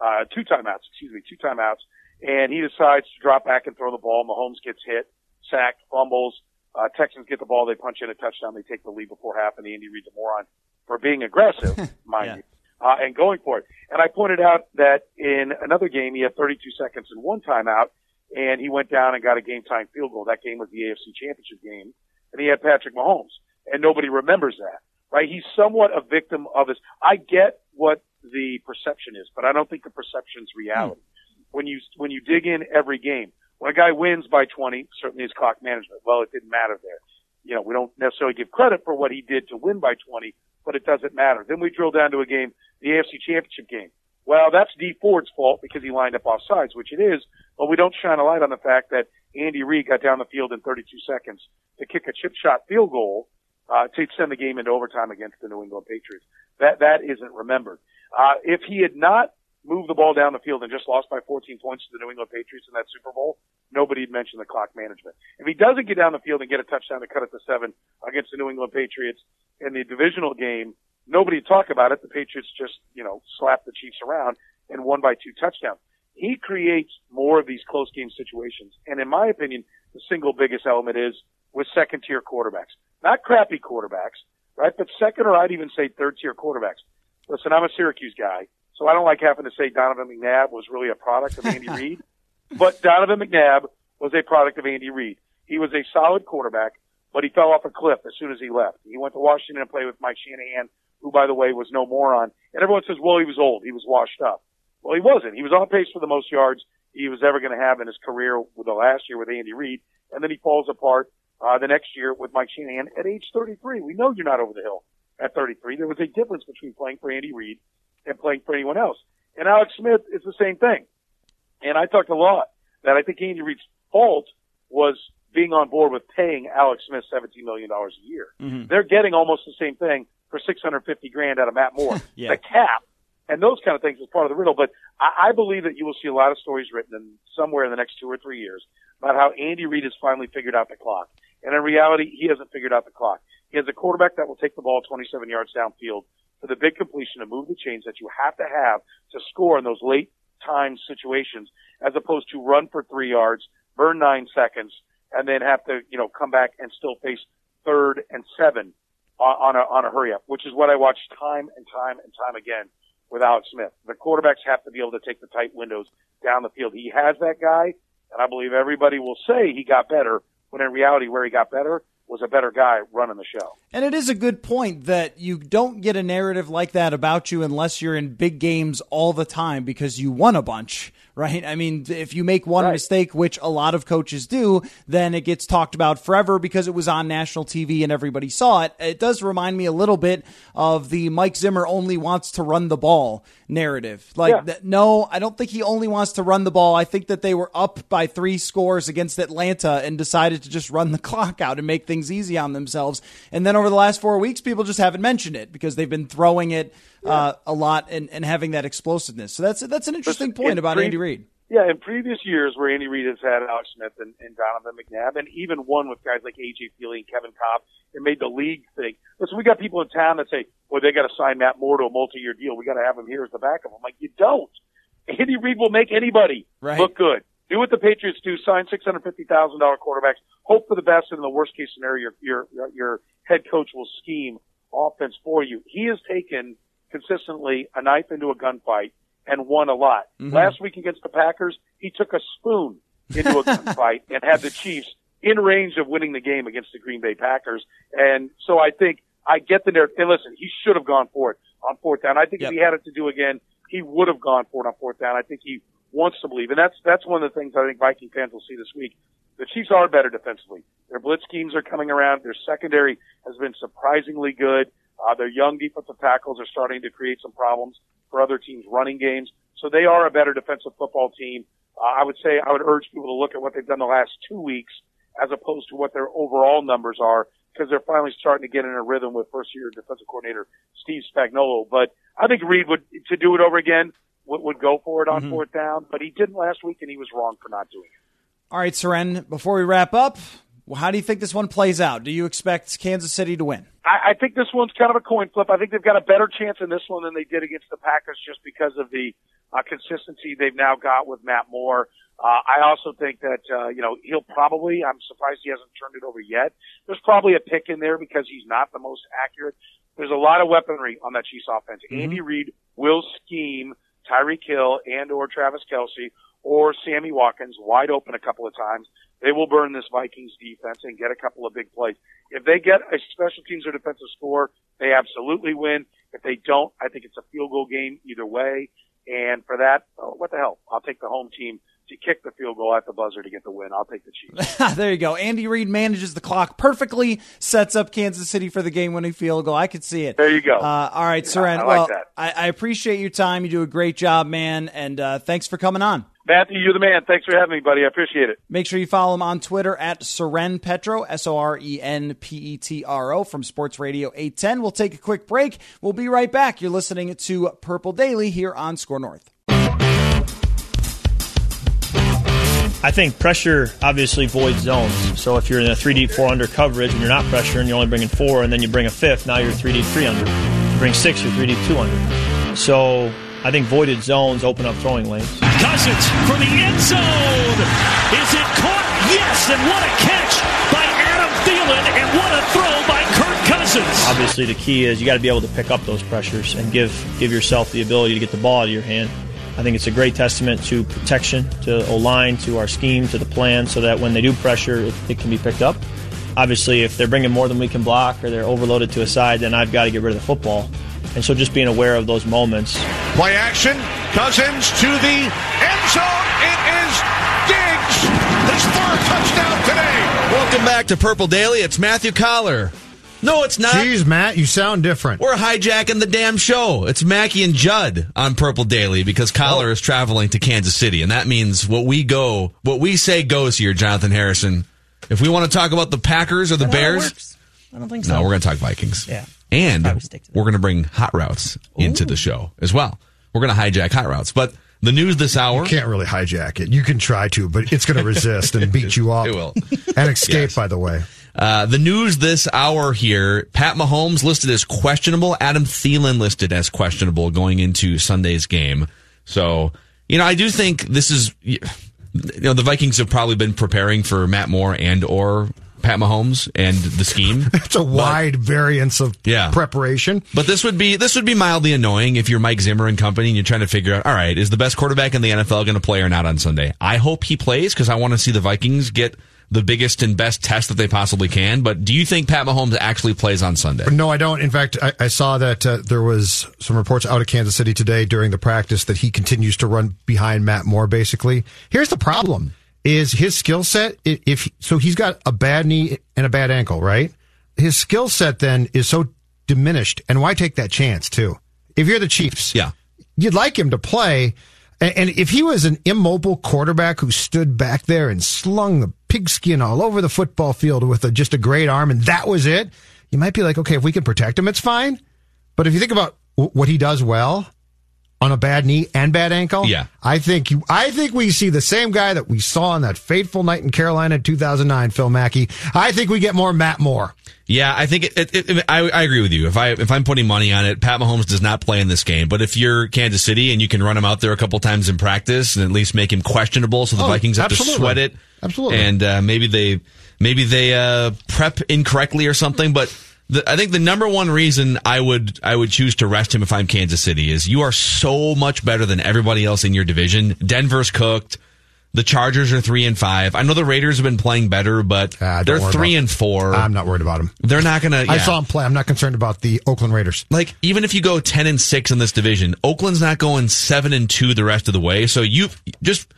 H: uh, two timeouts, excuse me, two timeouts, and he decides to drop back and throw the ball. Mahomes gets hit, sacked, fumbles. Uh, Texans get the ball, they punch in a touchdown, they take the lead before half, and Andy Reid the moron for being aggressive, mind
C: Yeah.
H: you, uh, and going for it. And I pointed out that in another game, he had 32 seconds and one timeout, and he went down and got a game time field goal. That game was the AFC Championship game, and he had Patrick Mahomes, and nobody remembers that, right? He's somewhat a victim of his. I get what the perception is, but I don't think the perception's reality. Hmm. When you when you dig in every game, when a guy wins by 20, certainly his clock management. Well, it didn't matter there. You know, we don't necessarily give credit for what he did to win by 20, but it doesn't matter. Then we drill down to a game, the AFC Championship game. Well, that's D Ford's fault because he lined up off sides, which it is, but we don't shine a light on the fact that Andy Reid got down the field in 32 seconds to kick a chip shot field goal uh, to send the game into overtime against the New England Patriots. That that isn't remembered. Uh, if he had not moved the ball down the field and just lost by 14 points to the New England Patriots in that Super Bowl, nobody'd mention the clock management. If he doesn't get down the field and get a touchdown to cut it to seven against the New England Patriots in the divisional game, nobody'd talk about it. The Patriots just, you know, slapped the Chiefs around and won by two touchdowns. He creates more of these close game situations. And in my opinion, the single biggest element is with second tier quarterbacks. Not crappy quarterbacks, right? But second or I'd even say third tier quarterbacks. Listen, I'm a Syracuse guy. So I don't like having to say Donovan McNabb was really a product of Andy Reid, but Donovan McNabb was a product of Andy Reid. He was a solid quarterback, but he fell off a cliff as soon as he left. He went to Washington and played with Mike Shanahan, who, by the way, was no moron. And everyone says, well, he was old. He was washed up. Well, he wasn't. He was on pace for the most yards he was ever going to have in his career with the last year with Andy Reid. And then he falls apart, uh, the next year with Mike Shanahan at age 33. We know you're not over the hill at 33. There was a difference between playing for Andy Reid and playing for anyone else. And Alex Smith is the same thing. And I talked a lot that I think Andy Reid's fault was being on board with paying Alex Smith $17 million a year.
C: Mm-hmm.
H: They're getting almost the same thing for 650 grand out of Matt Moore.
C: Yeah.
H: The cap and those kind of things is part of the riddle. But I, I believe that you will see a lot of stories written in somewhere in the next two or three years about how Andy Reid has finally figured out the clock. And in reality, he hasn't figured out the clock. He has a quarterback that will take the ball 27 yards downfield for the big completion to move the chains that you have to have to score in those late time situations, as opposed to run for three yards, burn nine seconds, and then have to, you know, come back and still face third and seven on, on a, on a hurry up, which is what I watched time and time and time again with Alex Smith. The quarterbacks have to be able to take the tight windows down the field. He has that guy, and I believe everybody will say he got better, when in reality, where he got better was a better guy running the show.
C: And it is a good point that you don't get a narrative like that about you unless you're in big games all the time because you won a bunch, right? I mean, if you make one
H: Right.
C: mistake, which a lot of coaches do, then it gets talked about forever because it was on national TV and everybody saw it. It does remind me a little bit of the Mike Zimmer only wants to run the ball narrative. Like,
H: Yeah.
C: that, no, I don't think he only wants to run the ball. I think that they were up by three scores against Atlanta and decided to just run the clock out and make things easy on themselves. And then over the last four weeks, people just haven't mentioned it because they've been throwing it uh, a lot and, and having that explosiveness. So that's that's an interesting
H: Listen,
C: point
H: in
C: about
H: pre-
C: Andy Reid.
H: Yeah, in previous years where Andy Reid has had Alex Smith and, and Donovan McNabb, and even one with guys like AJ Feeley and Kevin Kolb, it made the league think. Listen, we got people in town that say, "Well, they got to sign Matt Moore to a multi-year deal. We got to have him here as the backup." I'm like, you don't. Andy Reid will make anybody
C: Right.
H: look good. Do what the Patriots do: sign six hundred fifty thousand dollar quarterbacks. Hope for the best, and in the worst case scenario, your your your head coach will scheme offense for you. He has taken consistently a knife into a gunfight and won a lot. Mm-hmm. Last week against the Packers, he took a spoon into a gunfight and had the Chiefs in range of winning the game against the Green Bay Packers. And so I think I get the narrative. And listen, he should have gone for it on fourth down. I think
C: Yep.
H: if he had it to do again, he would have gone for it on fourth down. I think he wants to believe. And that's, that's one of the things I think Viking fans will see this week. The Chiefs are better defensively. Their blitz schemes are coming around. Their secondary has been surprisingly good. Uh, their young defensive tackles are starting to create some problems for other teams' running games. So they are a better defensive football team. Uh, I would say I would urge people to look at what they've done the last two weeks as opposed to what their overall numbers are because they're finally starting to get in a rhythm with first year defensive coordinator Steve Spagnuolo. But I think Reid would, to do it over again, would, would go for it on fourth down, but he didn't last week and he was wrong for not doing it.
C: All right, Soren, before we wrap up, well, how do you think this one plays out? Do you expect Kansas City to win?
H: I, I think this one's kind of a coin flip. I think they've got a better chance in this one than they did against the Packers just because of the uh, consistency they've now got with Matt Moore. Uh, I also think that, uh, you know, he'll probably, I'm surprised he hasn't turned it over yet. There's probably a pick in there because he's not the most accurate. There's a lot of weaponry on that Chiefs offense. Andy Reid will scheme Tyreek Hill and or Travis Kelce or Sammy Watkins wide open a couple of times. They will burn this Vikings defense and get a couple of big plays. If they get a special teams or defensive score, they absolutely win. If they don't, I think it's a field goal game either way. And for that, oh, what the hell? I'll take the home team to kick the field goal at the buzzer to get the win. I'll take the Chiefs.
C: there you go. Andy Reid manages the clock perfectly, sets up Kansas City for the game-winning field goal. I could see it.
H: There you go.
C: Uh, all right, Soren.
H: I like
C: well,
H: that.
C: I, I appreciate your time. You do a great job, man, and uh, thanks for coming on.
H: Matthew, you're the man. Thanks for having me, buddy. I appreciate it.
C: Make sure you follow him on Twitter at Soren Petro, S O R E N P E T R O from Sports Radio 810. We'll take a quick break. We'll be right back. You're listening to Purple Daily here on SKOR North.
I: I think pressure obviously voids zones. So if you're in a three deep, four under coverage and you're not pressuring, you're only bringing four, and then you bring a fifth, now you're three deep, three under. You bring six, you're three deep, two under. So I think voided zones open up throwing lanes.
J: Cousins for the end zone. Is it caught? Yes, and what a catch by Adam Thielen, and what a throw by Kirk Cousins.
I: Obviously, the key is you got to be able to pick up those pressures and give give yourself the ability to get the ball out of your hand. I think it's a great testament to protection, to O line, to our scheme, to the plan, so that when they do pressure, it, it can be picked up. Obviously, if they're bringing more than we can block or they're overloaded to a side, then I've got to get rid of the football. And so just being aware of those moments.
J: Play action. Cousins to the end zone. It is Diggs. His third touchdown today.
E: Welcome back to Purple Daily. It's Matthew Coller. No, it's not.
K: Jeez, Matt, you sound different.
E: We're hijacking the damn show. It's Mackey and Judd on Purple Daily because Coller oh. is traveling to Kansas City, and that means what we go, what we say goes here, Jonathan Harrison. If we want to talk about the Packers or the Bears,
F: I don't think so.
E: No, we're going to talk Vikings.
F: Yeah,
E: and we're going to bring hot routes into the show as well. We're going to hijack hot routes, but. The news this hour.
K: You can't really hijack it. You can try to, but it's going to resist and beat you up.
E: It will.
K: And escape, yes. by the way.
E: Uh, the news this hour here Pat Mahomes listed as questionable, Adam Thielen listed as questionable going into Sunday's game. So, you know, I do think this is, you know, the Vikings have probably been preparing for Matt Moore and or Pat Mahomes and the scheme.
K: it's a wide but, variance of yeah. preparation.
E: But this would be this would be mildly annoying if you're Mike Zimmer and company and you're trying to figure out, all right, is the best quarterback in the NFL going to play or not on Sunday? I hope he plays because I want to see the Vikings get the biggest and best test that they possibly can. But do you think Pat Mahomes actually plays on Sunday?
K: No, I don't. In fact, I, I saw that uh, there was some reports out of Kansas City today during the practice that he continues to run behind Matt Moore. Basically, here's the problem: is his skill set. If so, he's got a bad knee and a bad ankle, right? His skill set then is so diminished, and why take that chance too? If you're the Chiefs,
E: yeah,
K: you'd like him to play. And if he was an immobile quarterback who stood back there and slung the pigskin all over the football field with a, just a great arm and that was it, you might be like, okay, if we can protect him, it's fine. But if you think about what he does well on a bad knee and bad ankle,
E: yeah,
K: I think you, I think we see the same guy that we saw on that fateful night in Carolina in 2009, Phil Mackey. I think we get more Matt Moore.
E: Yeah, I think it, it, it, I, I agree with you. If I if I'm putting money on it, Pat Mahomes does not play in this game. But if you're Kansas City and you can run him out there a couple times in practice and at least make him questionable, so the oh, Vikings have absolutely. to sweat it,
K: absolutely,
E: and uh, maybe they maybe they uh, prep incorrectly or something. But the, I think the number one reason I would I would choose to rest him if I'm Kansas City is you are so much better than everybody else in your division. Denver's cooked. The Chargers are three and five. I know the Raiders have been playing better, but uh, they're three and four.
K: I'm not worried about them.
E: They're not gonna. Yeah.
K: I saw them play. I'm not concerned about the Oakland Raiders.
E: Like even if you go ten and six in this division, Oakland's not going seven and two the rest of the way. So you just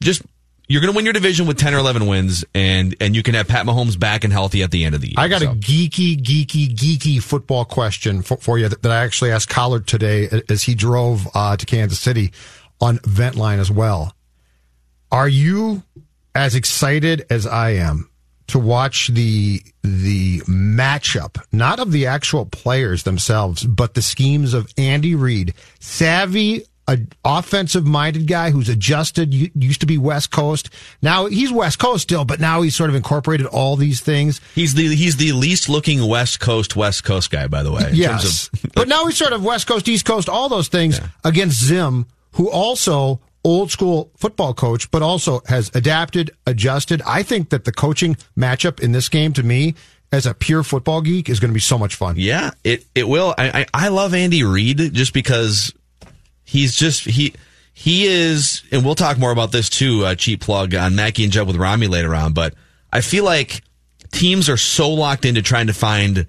E: just you're going to win your division with 10 or 11 wins, and, and you can have Pat Mahomes back and healthy at the end of the year.
K: I got so. a geeky, geeky, geeky football question for, for you that, that, I actually asked Collard today as he drove uh, to Kansas City on Ventline as well. Are you as excited as I am to watch the the matchup, not of the actual players themselves, but the schemes of Andy Reid, savvy a offensive minded guy who's adjusted used to be west coast now he's west coast still but now he's sort of incorporated all these things
E: he's the he's the least looking west coast west coast guy by the way
K: yes of, but now he's sort of west coast east coast all those things yeah. against zim who also old school football coach, but also has adapted, adjusted. I think that the coaching matchup in this game to me as a pure football geek is going to be so much fun.
E: Yeah, it, it will. I, I, I love Andy Reid just because he's just, he, he is, and we'll talk more about this too, uh, cheap plug on Mackey and Judd with Rami later on, but I feel like teams are so locked into trying to find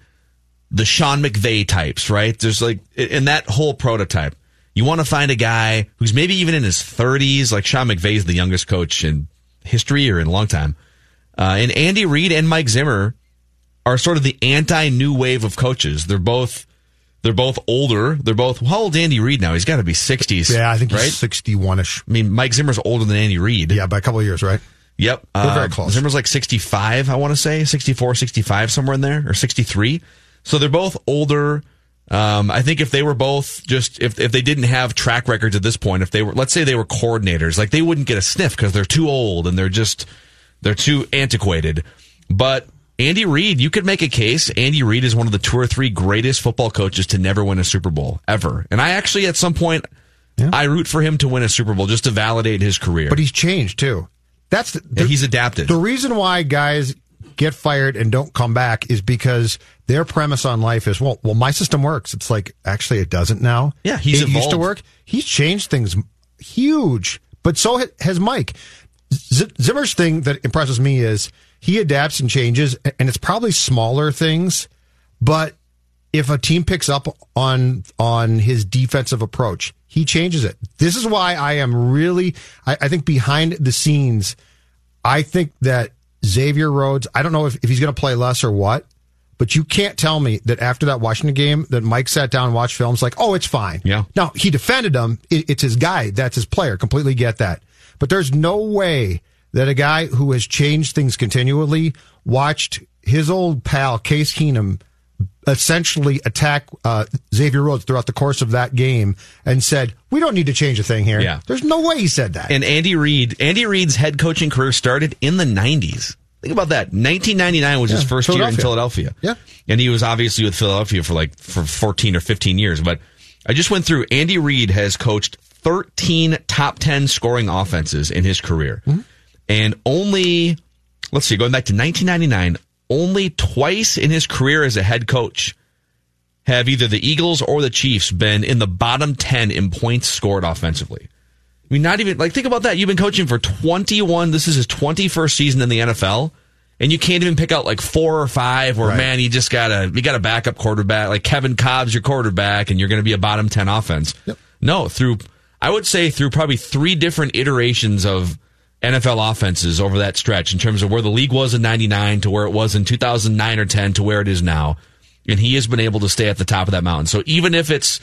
E: the Sean McVay types, right? There's like, in that whole prototype, you want to find a guy who's maybe even in his 30s, like Sean McVay is the youngest coach in history or in a long time. Uh, and Andy Reid and Mike Zimmer are sort of the anti new wave of coaches. They're both they're both older. They're both how old Andy Reid now? He's got to be 60s.
K: Yeah, I think
E: right?
K: he's 61ish.
E: I mean, Mike Zimmer's older than Andy Reid.
K: Yeah, by a couple of years, right?
E: Yep.
K: We're uh, very close.
E: Zimmer's like 65, I want to say, 64, 65 somewhere in there or 63. So they're both older um, I think if they were both just if if they didn't have track records at this point, if they were let's say they were coordinators, like they wouldn't get a sniff because they're too old and they're just they're too antiquated. But Andy Reid, you could make a case. Andy Reid is one of the two or three greatest football coaches to never win a Super Bowl ever. And I actually at some point yeah. I root for him to win a Super Bowl just to validate his career.
K: But he's changed too. That's the, the,
E: he's adapted.
K: The reason why guys get fired and don't come back is because their premise on life is, well, well, my system works. It's like, actually, it doesn't now.
E: Yeah, he's
K: it used to work. He's changed things huge, but so has Mike. Z- Zimmer's thing that impresses me is he adapts and changes, and it's probably smaller things, but if a team picks up on on his defensive approach, he changes it. This is why I am really, I, I think behind the scenes, I think that Xavier Rhodes, I don't know if, if he's going to play less or what, but you can't tell me that after that Washington game that Mike sat down and watched films like, oh, it's fine.
E: Yeah.
K: Now he defended him. It, it's his guy. That's his player. Completely get that. But there's no way that a guy who has changed things continually watched his old pal Case Keenum essentially attack uh, Xavier Rhodes throughout the course of that game and said, "We don't need to change a thing here."
E: Yeah.
K: There's no way he said that.
E: And Andy Reid, Andy Reid's head coaching career started in the 90s. Think about that. 1999 was his first year in
K: Philadelphia.
E: Philadelphia.
K: Yeah.
E: And he was obviously with Philadelphia for like for 14 or 15 years, but I just went through Andy Reid has coached 13 top 10 scoring offenses in his career.
K: Mm-hmm.
E: And only let's see, going back to 1999, only twice in his career as a head coach have either the Eagles or the Chiefs been in the bottom 10 in points scored offensively. I mean, not even like think about that. You've been coaching for 21. This is his 21st season in the NFL, and you can't even pick out like four or five. Where
K: Right.
E: man, you just gotta you got a backup quarterback like Kevin Kolb's your quarterback, and you're going to be a bottom 10 offense. No, through I would say through probably three different iterations of NFL offenses over that stretch in terms of where the league was in 99 to where it was in 2009 or 10 to where it is now. And he has been able to stay at the top of that mountain. So even if it's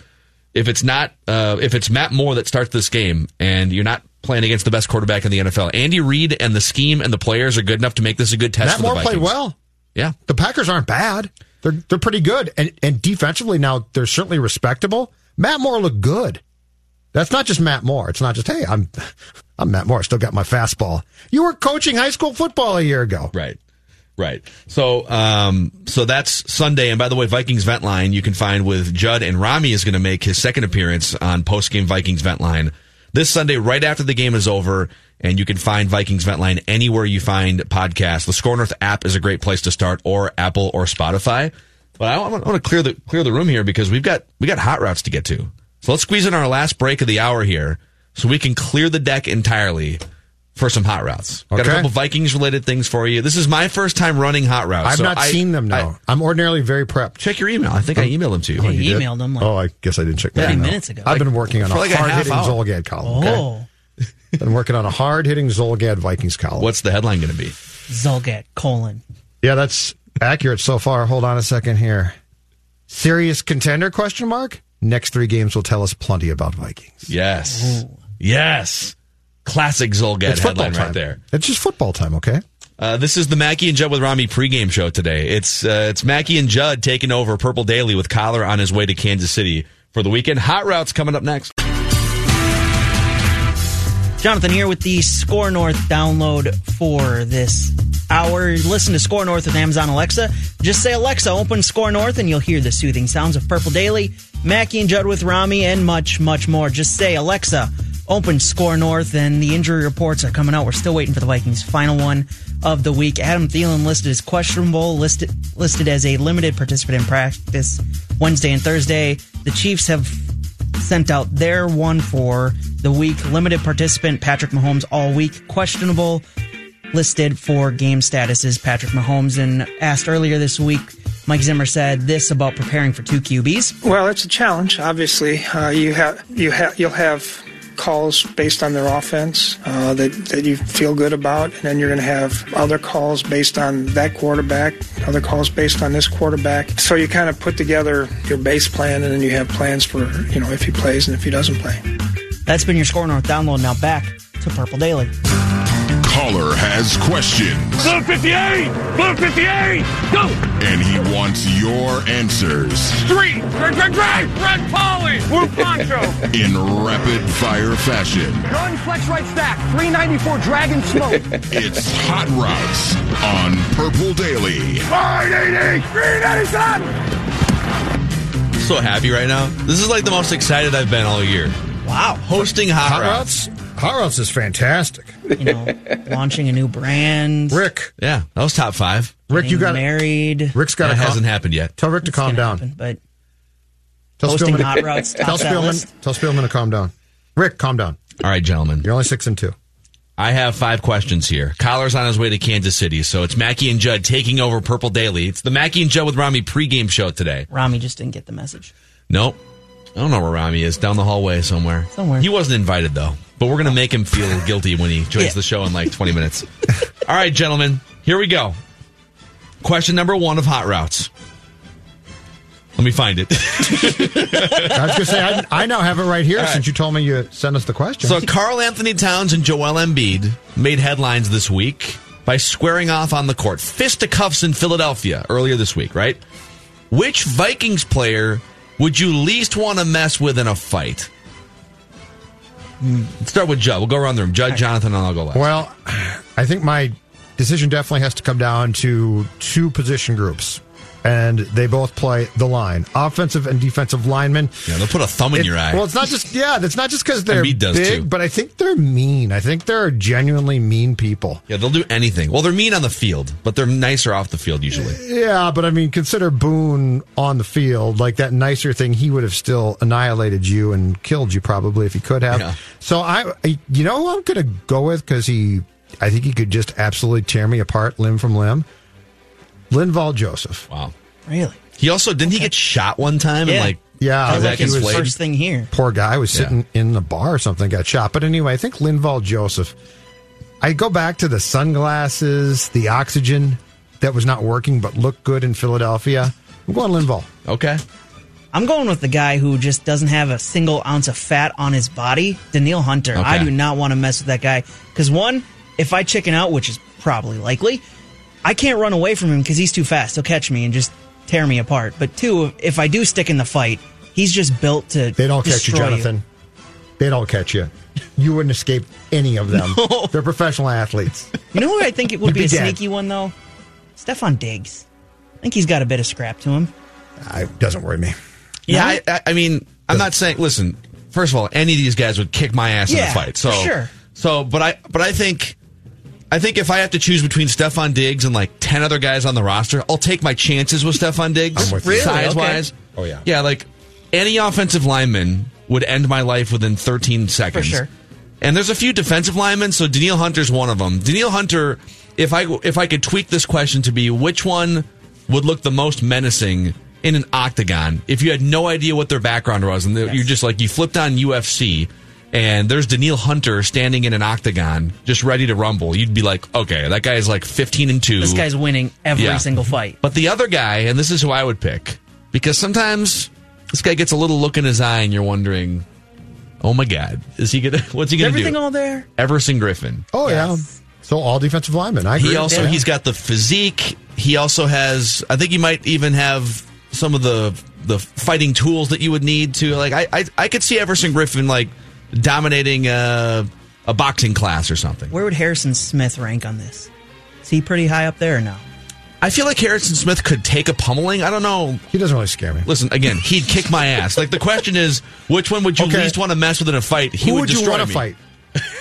E: if it's not uh, if it's Matt Moore that starts this game and you're not playing against the best quarterback in the NFL, Andy Reid and the scheme and the players are good enough to make this a good test.
K: Matt
E: for the
K: Moore played well.
E: Yeah,
K: The Packers aren't bad. They're they're pretty good, and and defensively now they're certainly respectable. Matt Moore looked good. That's not just Matt Moore. It's not just hey, I'm I'm Matt Moore. Still got my fastball. You were coaching high school football a year ago.
E: Right. Right. So, um, so that's Sunday. And by the way, Vikings Vent Line you can find with Judd and Rami is going to make his second appearance on post game Vikings Vent Line this Sunday, right after the game is over. And you can find Vikings Vent Line anywhere you find podcasts. The SKOR North app is a great place to start, or Apple or Spotify. But I want to clear the clear the room here because we've got we got hot routes to get to. So let's squeeze in our last break of the hour here, so we can clear the deck entirely for some hot routes. Got a couple Vikings related things for you. This is my first time running hot routes.
K: I've
E: so
K: not
E: I-
K: seen them
E: I-
K: now. I, am ordinarily very prepped.
E: check your email. I think I emailed them to you.
F: Yeah,
K: You
F: you
K: did?
F: emailed them like
K: oh, I guess I didn't check
F: 30
K: that. email.
F: minutes ago.
K: I've been working on a
E: like a
K: hard hitting
E: hour.
K: Zulgad column. Oh. Okay?
F: Oh,
K: Been working on a hard hitting Zulgad Vikings column.
E: What's the headline going to be?
F: Zulgad colon.
K: Yeah, that's accurate so far. Hold on a second here. Serious contender? Question mark. Next three games will tell us plenty about Vikings.
E: Yes, yes, classic Zulgad
K: It's
E: headline right there.
K: It's just football time, okay?
E: Uh, this is the Mackey and Judd with Rami pregame show today. It's uh, it's Mackey and Judd taking over Purple Daily with Coller on his way to Kansas City for the weekend. Hot routes coming up next.
F: Jonathan here with the SKOR North download for this hour. Listen to SKOR North with Amazon Alexa. Just say Alexa, open SKOR North, and you'll hear the soothing sounds of Purple Daily, Mackey and Judd with Rami, and much, much more. Just say Alexa, open SKOR North, and the injury reports are coming out. We're still waiting for the Vikings' final one of the week. Adam Thielen listed as questionable, listed listed as a limited participant in practice Wednesday and Thursday. The Chiefs have sent out their one for the week. Limited participant Patrick Mahomes all week. Questionable listed for game status is Patrick Mahomes. And asked earlier this week, Mike Zimmer said this about preparing for two QBs.
G: Well, it's a challenge. Obviously, uh, you have you have you'll have calls based on their offense uh, that that you feel good about, and then you're going to have other calls based on that quarterback, other calls based on this quarterback. So you kind of put together your base plan, and then you have plans for you know if he plays and if he doesn't play.
F: That's been your SKOR North download. Now back to Purple Daily.
L: Coller has questions.
J: Blue 58! Blue 58! Go!
L: And he wants your answers
J: Three! Drag, drag, drag! Red Polly! Blue Poncho!
L: in rapid fire fashion.
J: Gun flex right stack. 394 Dragon Smoke.
L: It's Hot Routes on Purple Daily.
J: 580! 397!
E: So happy right now. This is like the most excited I've been all year.
F: Wow.
E: Hosting hot,
K: Hot
E: routes.
K: Routes? Hot Routes is fantastic.
F: You know, launching a new brand.
K: Rick,
E: Yeah, that was top five.
K: Rick, you got
F: married.
K: Rick's got
E: That
K: to
E: hasn't happened yet.
K: Tell Rick to calm down.
F: happen, but
K: Tell
F: hosting
K: Spielman,
F: hot routes
K: tell Spielman, tell Spielman to calm down. Rick, calm down.
E: All right, gentlemen.
K: You're only six and two.
E: I have five questions here. Coller's on his way to Kansas City, so it's Mackey and Judd taking over Purple Daily. It's the Mackey and Judd with Rami pregame show today.
F: Rami just didn't get the message.
E: Nope. I don't know where Rami is. Down the hallway somewhere.
F: Somewhere.
E: He wasn't invited, though. But we're going to make him feel guilty when he joins
F: Yeah.
E: the show in like 20 minutes. All right, gentlemen. Here we go. Question number one of Hot Routes. Let me find it.
K: I was going to say, I, I now have it right here
E: All right.
K: since you told me you sent us the question.
E: So, Karl-Anthony Towns and Joel Embiid made headlines this week by squaring off on the court. Fisticuffs in Philadelphia earlier this week, right? Which Vikings player would you least want to mess with in a fight? Start with Judd. We'll go around the room. Judd, Jonathan, and I'll go last.
K: Well, I think my decision definitely has to come down to two position groups, and they both play the line, offensive and defensive linemen.
E: Yeah, they'll put a thumb in
K: It-
E: your eye.
K: Well, it's not just yeah, that's not just because they're big,
E: too.
K: but I think they're mean. I think they're genuinely mean people.
E: Yeah, they'll do anything. Well, they're mean on the field, but they're nicer off the field usually.
K: Yeah, but I mean, consider Boone on the field like that nicer thing. He would have still annihilated you and killed you probably if he could have.
E: Yeah.
K: So I, I- you know, who I'm going to go with because he, I think he could just absolutely tear me apart limb from limb. Linval Joseph.
E: Wow.
F: Really?
E: He also didn't he get shot one time and
F: Yeah.
E: like
K: Yeah,
F: That was
E: Zach
F: like his
E: Inflate?
F: first thing here.
K: Poor guy was sitting in the bar or something, got shot. But anyway, I think Linval Joseph. I go back to the sunglasses, the oxygen that was not working but looked good in Philadelphia. I'm going Linval.
E: Okay.
F: I'm going with the guy who just doesn't have a single ounce of fat on his body, Danielle Hunter.
E: Okay.
F: I do not want to mess with that guy because one, if I chicken out, which is probably likely, I can't run away from him because he's too fast. He'll catch me and just tear me apart. But two, if I do stick in the fight, he's just built to.
K: They don't catch you,
F: destroy
K: Jonathan. They don't catch you. You wouldn't escape any of them. They're professional athletes.
F: You know who I think it would be,
K: be
F: a
K: dead.
F: sneaky one though? Stefon Diggs. I think he's got a bit of scrap to him.
K: I, doesn't worry me.
E: Yeah, I, I, I mean, I'm not saying. Listen, first of all, any of these guys would kick my ass in
F: Yeah,
E: a fight. So
F: sure.
E: So, but I, but I think, I think if I have to choose between Stefon Diggs and like ten other guys on the roster, I'll take my chances with Stefon Diggs.
K: I'm with you. Really?
E: Size
F: Okay.
E: wise.
K: Oh, yeah.
E: Yeah, like any offensive lineman would end my life within 13 seconds.
F: sure.
E: And there's a few defensive linemen, so Danielle Hunter's one of them. Danielle Hunter, if I if I could tweak this question to be which one would look the most menacing in an octagon, if you had no idea what their background was, and you're just like you flipped on UFC, and there's Danielle Hunter standing in an octagon, just ready to rumble, you'd be like, okay, that guy is like 15 and two.
F: This guy's winning every
E: Yeah.
F: single fight.
E: But the other guy, and this is who I would pick, because sometimes this guy gets a little look in his eye, and you're wondering, oh my god, is he gonna? What's he gonna do?
F: everything all there?
E: Everson Griffen.
K: Oh, yeah. So all defensive linemen. I agree.
E: He also
K: Yeah.
E: he's got the physique. He also has. I think he might even have some of the the fighting tools that you would need to like. I I, I could see Everson Griffen like dominating a, a boxing class or something.
F: Where would Harrison Smith rank on this? Is he pretty high up there or no?
E: I feel like Harrison Smith could take a pummeling. I don't know.
K: He doesn't really scare me.
E: Listen again. He'd kick my ass. Like the question is, which one would you
K: Okay.
E: least want to mess with in a fight? He
K: Who
E: would
K: would you
E: destroy
K: want to
E: me.
K: fight?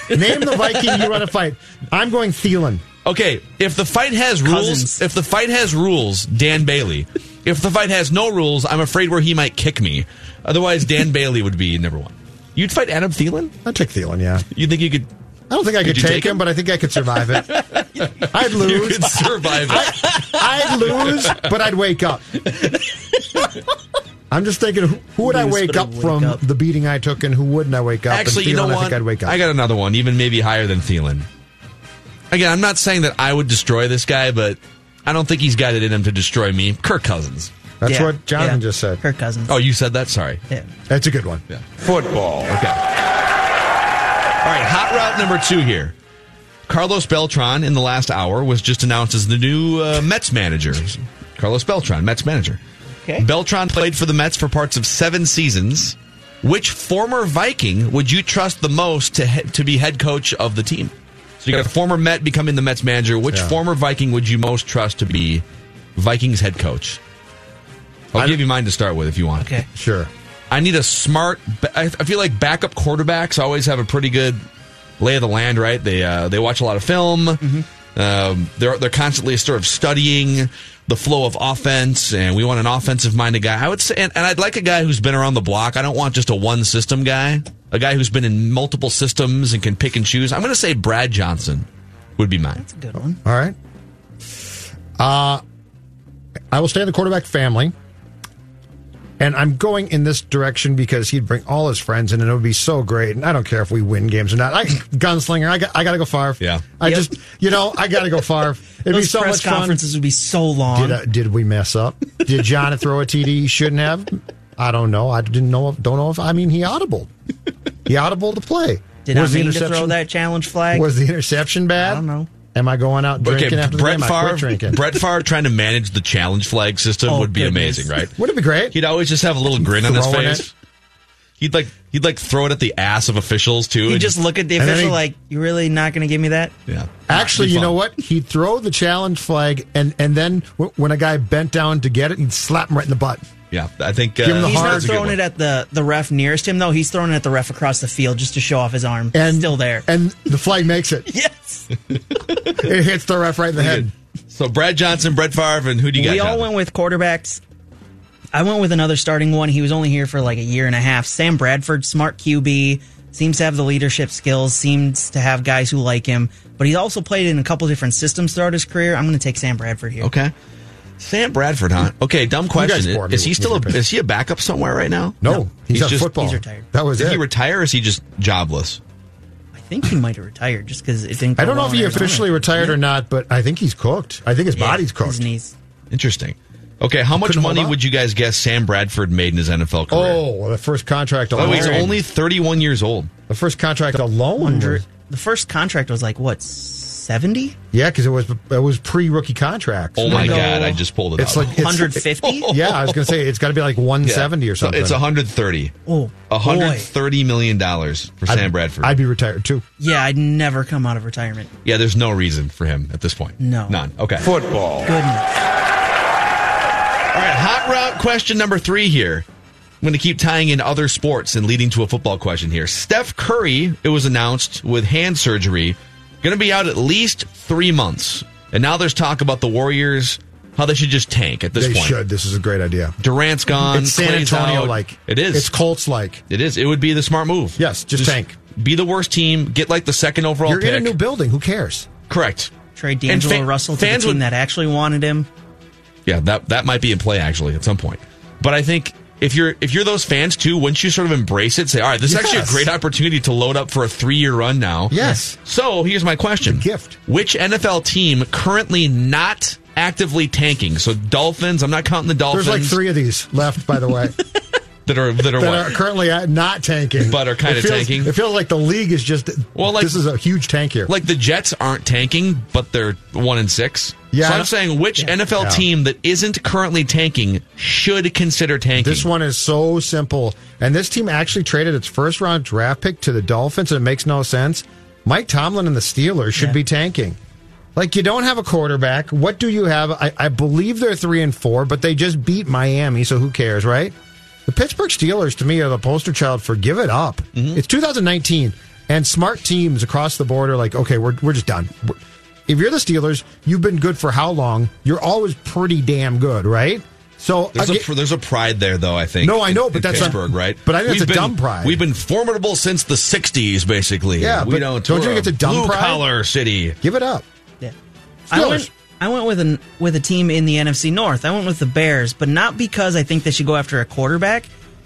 K: Name the Viking you want to fight. I'm going Thielen.
E: Okay, if the fight has rules,
F: Cousins.
E: if the fight has rules, Dan Bailey. If the fight has no rules, I'm afraid where he might kick me. Otherwise, Dan Bailey would be number one. You'd fight Adam Thielen?
K: I'd take Thielen, yeah.
E: You think you could?
K: I don't think I
E: Could
K: could, take,
E: take
K: him,
E: him?
K: but I think I could survive it. I'd lose.
E: You
K: lose.
E: could survive it.
K: I'd lose, but I'd wake up. I'm just thinking, who, who would I
F: Lose,
K: wake
F: I'd
K: up
F: wake
K: from
F: up.
K: the beating I took, and who wouldn't I wake up?
E: Actually,
K: and
E: you know
K: Thielen,
E: what?
K: I think I'd wake up.
E: I got another one, even maybe higher than Thielen. Again, I'm not saying that I would destroy this guy, but I don't think he's got it in him to destroy me. Kirk Cousins.
K: That's
F: Yeah,
K: what Jonathan
F: yeah.
K: just said.
F: Kirk Cousins.
E: Oh, you said that? Sorry.
F: Yeah.
K: That's a good one.
E: Yeah. Football. Okay. All right, hot route number two here. Carlos Beltran in the last hour was just announced as the new uh, Mets manager. Carlos Beltran, Mets manager.
F: Okay.
E: Beltran played for the Mets for parts of seven seasons. Which former Viking would you trust the most to he- to be head coach of the team? So you got a former Met becoming the Mets manager. Which
K: Yeah.
E: former Viking would you most trust to be Vikings head coach? I'll give you mine to start with if you want.
F: Okay.
K: Sure.
E: I need a smart. I I feel like backup quarterbacks always have a pretty good lay of the land, right? They uh, they watch a lot of film. Um, they're they're constantly sort of studying the flow of offense, and we want an offensive minded guy. I would say, and, and I'd like a guy who's been around the block. I don't want just a one system guy. A guy who's been in multiple systems and can pick and choose. I'm going to say Brad Johnson would be mine. That's
F: a good one.
K: All right. Uh, I will stay in the quarterback family. And I'm going in this direction because he'd bring all his friends in and it would be so great. And I don't care if we win games or not. I gunslinger, I got, I got to go Favre.
E: Yeah.
K: I
F: Yep.
K: just, you know, I got to go Favre. It'd
F: Those
K: be so
F: press
K: much
F: conferences would be so long.
K: Did, uh, did we mess up? Did John throw a TD he shouldn't have? I don't know. I didn't know. If, don't know if. I mean, he audible. He audible to play.
F: Did
K: was
F: I
K: the
F: mean to throw that challenge flag?
K: Was the interception bad?
F: I don't know.
K: Am I going out drinking
E: Okay,
K: after the
E: Brett
K: game? I quit drinking.
E: Brett Favre trying to manage the challenge flag system
F: Oh,
E: would be
F: goodness.
E: amazing, right?
K: Would it be great?
E: He'd always just have a little grin on his face.
K: it.
E: He'd like he'd like throw it at the ass of officials too.
F: You
E: and
F: just look at the official
K: he-
F: like, you really not going to give me that?
E: yeah.
K: Actually, you know what? He'd throw the challenge flag, and and then w- when a guy bent down to get it, he'd slap him right in the butt.
E: Yeah, I think uh,
K: Give him the
F: He's not
E: that's a good
F: throwing it at the, the ref nearest him, though. He's throwing it at the ref across the field just to show off his arm.
K: And
F: Still there.
K: and the flag makes it.
F: yes.
K: It hits the ref right in the head.
E: So Brad Johnson, Brett Favre, and who do you got?
F: we all
E: Jonathan?
F: went with quarterbacks. I went with another starting one. He was only here for like a year and a half. Sam Bradford, smart QB, seems to have the leadership skills, seems to have guys who like him, but he's also played in a couple different systems throughout his career. I'm going to take Sam Bradford here.
E: Okay. Sam Bradford, huh? Okay, dumb question.
K: bored me
E: Is he still a, is he a backup somewhere right now?
K: No, he's, at
E: just-
K: football.
F: he's retired.
K: That was
E: Did
K: it.
E: he retire or is he just jobless?
F: I think he might have retired just because it didn't. Go
K: I don't know if
F: in
K: he
F: Arizona.
K: officially retired or not, but I think he's cooked. I think his
F: Yeah,
K: body's cooked.
F: His knees.
E: Interesting. Okay, how much
K: Couldn't
E: money would you guys guess Sam Bradford made in his NFL career?
K: Oh, the first contract alone.
E: Oh, he's only 31 years old.
K: the first contract alone.
F: Hundred.
K: was-
F: The first contract was like what seventy?
K: Yeah, because it was it was pre rookie contracts.
E: Oh my
F: go-
E: god, I just pulled it
K: It's
E: up.
K: like
F: 150?
K: Yeah, I was going to say it's got to be like 170 or
E: So
K: something.
E: It's 130.
F: Oh, boy.
E: 130 million dollars for Sam
K: I'd-
E: Bradford.
K: I'd be retired too.
F: Yeah, I'd never come out of retirement.
E: yeah, there's no reason for him at this point.
F: No.
E: None. Okay.
J: Football.
F: Goodness.
E: All right, hot route question number three here. I'm going to keep tying in other sports and leading to a football question here. Steph Curry, it was announced with hand surgery, going to be out at least three months. And now there's talk about the Warriors, how they should just tank at this
K: They
E: point.
K: should. This is a great idea.
E: Durant's gone.
K: It's San
E: Clay's
K: Antonio
E: out.
K: like.
E: It is.
K: It's Colts like.
E: It is. It would be the smart move.
K: Yes, just tank.
E: Be the worst team. Get like the second overall
K: You're
E: pick.
K: in a new building. Who cares?
E: Correct.
F: Trade D'Angelo
E: fa-
F: Russell to the team
E: would-
F: that actually wanted him.
E: Yeah, that that might be in play actually at some point. But I think if you're if you're those fans too, wouldn't you sort of embrace it? Say, all right, this is actually a great opportunity to load up for a three year run now.
K: Yes.
E: So here's my question:
K: gift.
E: Which NFL team currently not actively tanking? So Dolphins. I'm not counting the Dolphins.
K: There's like three of these left, by the way,
E: that are that are
K: that
E: what?
K: are currently not tanking,
E: But are kinda
K: feels-
E: tanking?
K: It feels like the league is just.
E: Well, like-
K: this is a huge tank here.
E: like the Jets aren't tanking, but they're one and six.
K: Yeah,
E: So
K: I
E: I'm saying which NFL
K: Yeah.
E: team that isn't currently tanking should consider tanking.
K: This one is so simple. And this team actually traded its first round draft pick to the Dolphins, and it makes no sense. Mike Tomlin and the Steelers should
F: Yeah.
K: be tanking. Like, you don't have a quarterback. What do you have? I, I believe they're three and four, but they just beat Miami, so who cares, right? The Pittsburgh Steelers, to me, are the poster child for give it up.
E: Mm-hmm.
K: It's 2019, and smart teams across the board are like, okay, we're, we're just done. If you're the Steelers, you've been good for how long? You're always pretty damn good, right? So
E: There's
K: again-
E: a there's a pride there, though. I think.
K: No, I know,
E: in-
K: but
E: in
K: that's a-
E: Pittsburgh, right?
K: but I think
E: We've
K: it's a
E: been-
K: dumb pride.
E: We've been formidable since the '60s, basically.
K: Yeah,
E: we
K: but
E: don't.
K: don't you
E: we're
K: think it's a dumb
E: blue
K: pride?
E: collar city?
K: give it up.
F: Yeah. I
K: Steelers.
F: Went, I went with an with a team in the NFC North. I went with the Bears, but not because I think they should go after a quarterback.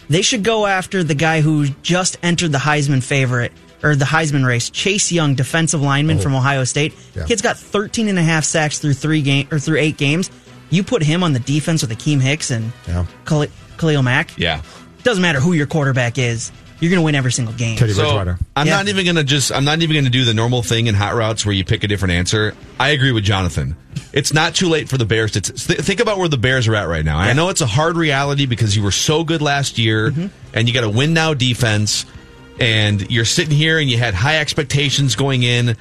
F: They should go after the guy who just entered the Heisman favorite or the Heisman race, Chase Young, defensive lineman oh. from Ohio State.
K: Oh. Yeah.
F: Kid's got 13 and a half sacks through 3 game or through 8 games. You put him on the defense with Akiem Hicks and
K: Yeah.
F: Khali- Khalil Mack.
E: Yeah.
F: Doesn't matter who your quarterback is. You're going to win every single game.
K: Teddy
E: So
K: Bridgewater.
E: I'm
F: Yeah.
E: not even gonna just. I'm not even gonna do the normal thing in hot routes where you pick a different answer. I agree with Jonathan. It's not too late for the Bears to t- think about where the Bears are at right now. I know it's a hard reality because you were so good last year,
F: Mm-hmm.
E: and you got a win now defense, and you're sitting here and you had high expectations going in.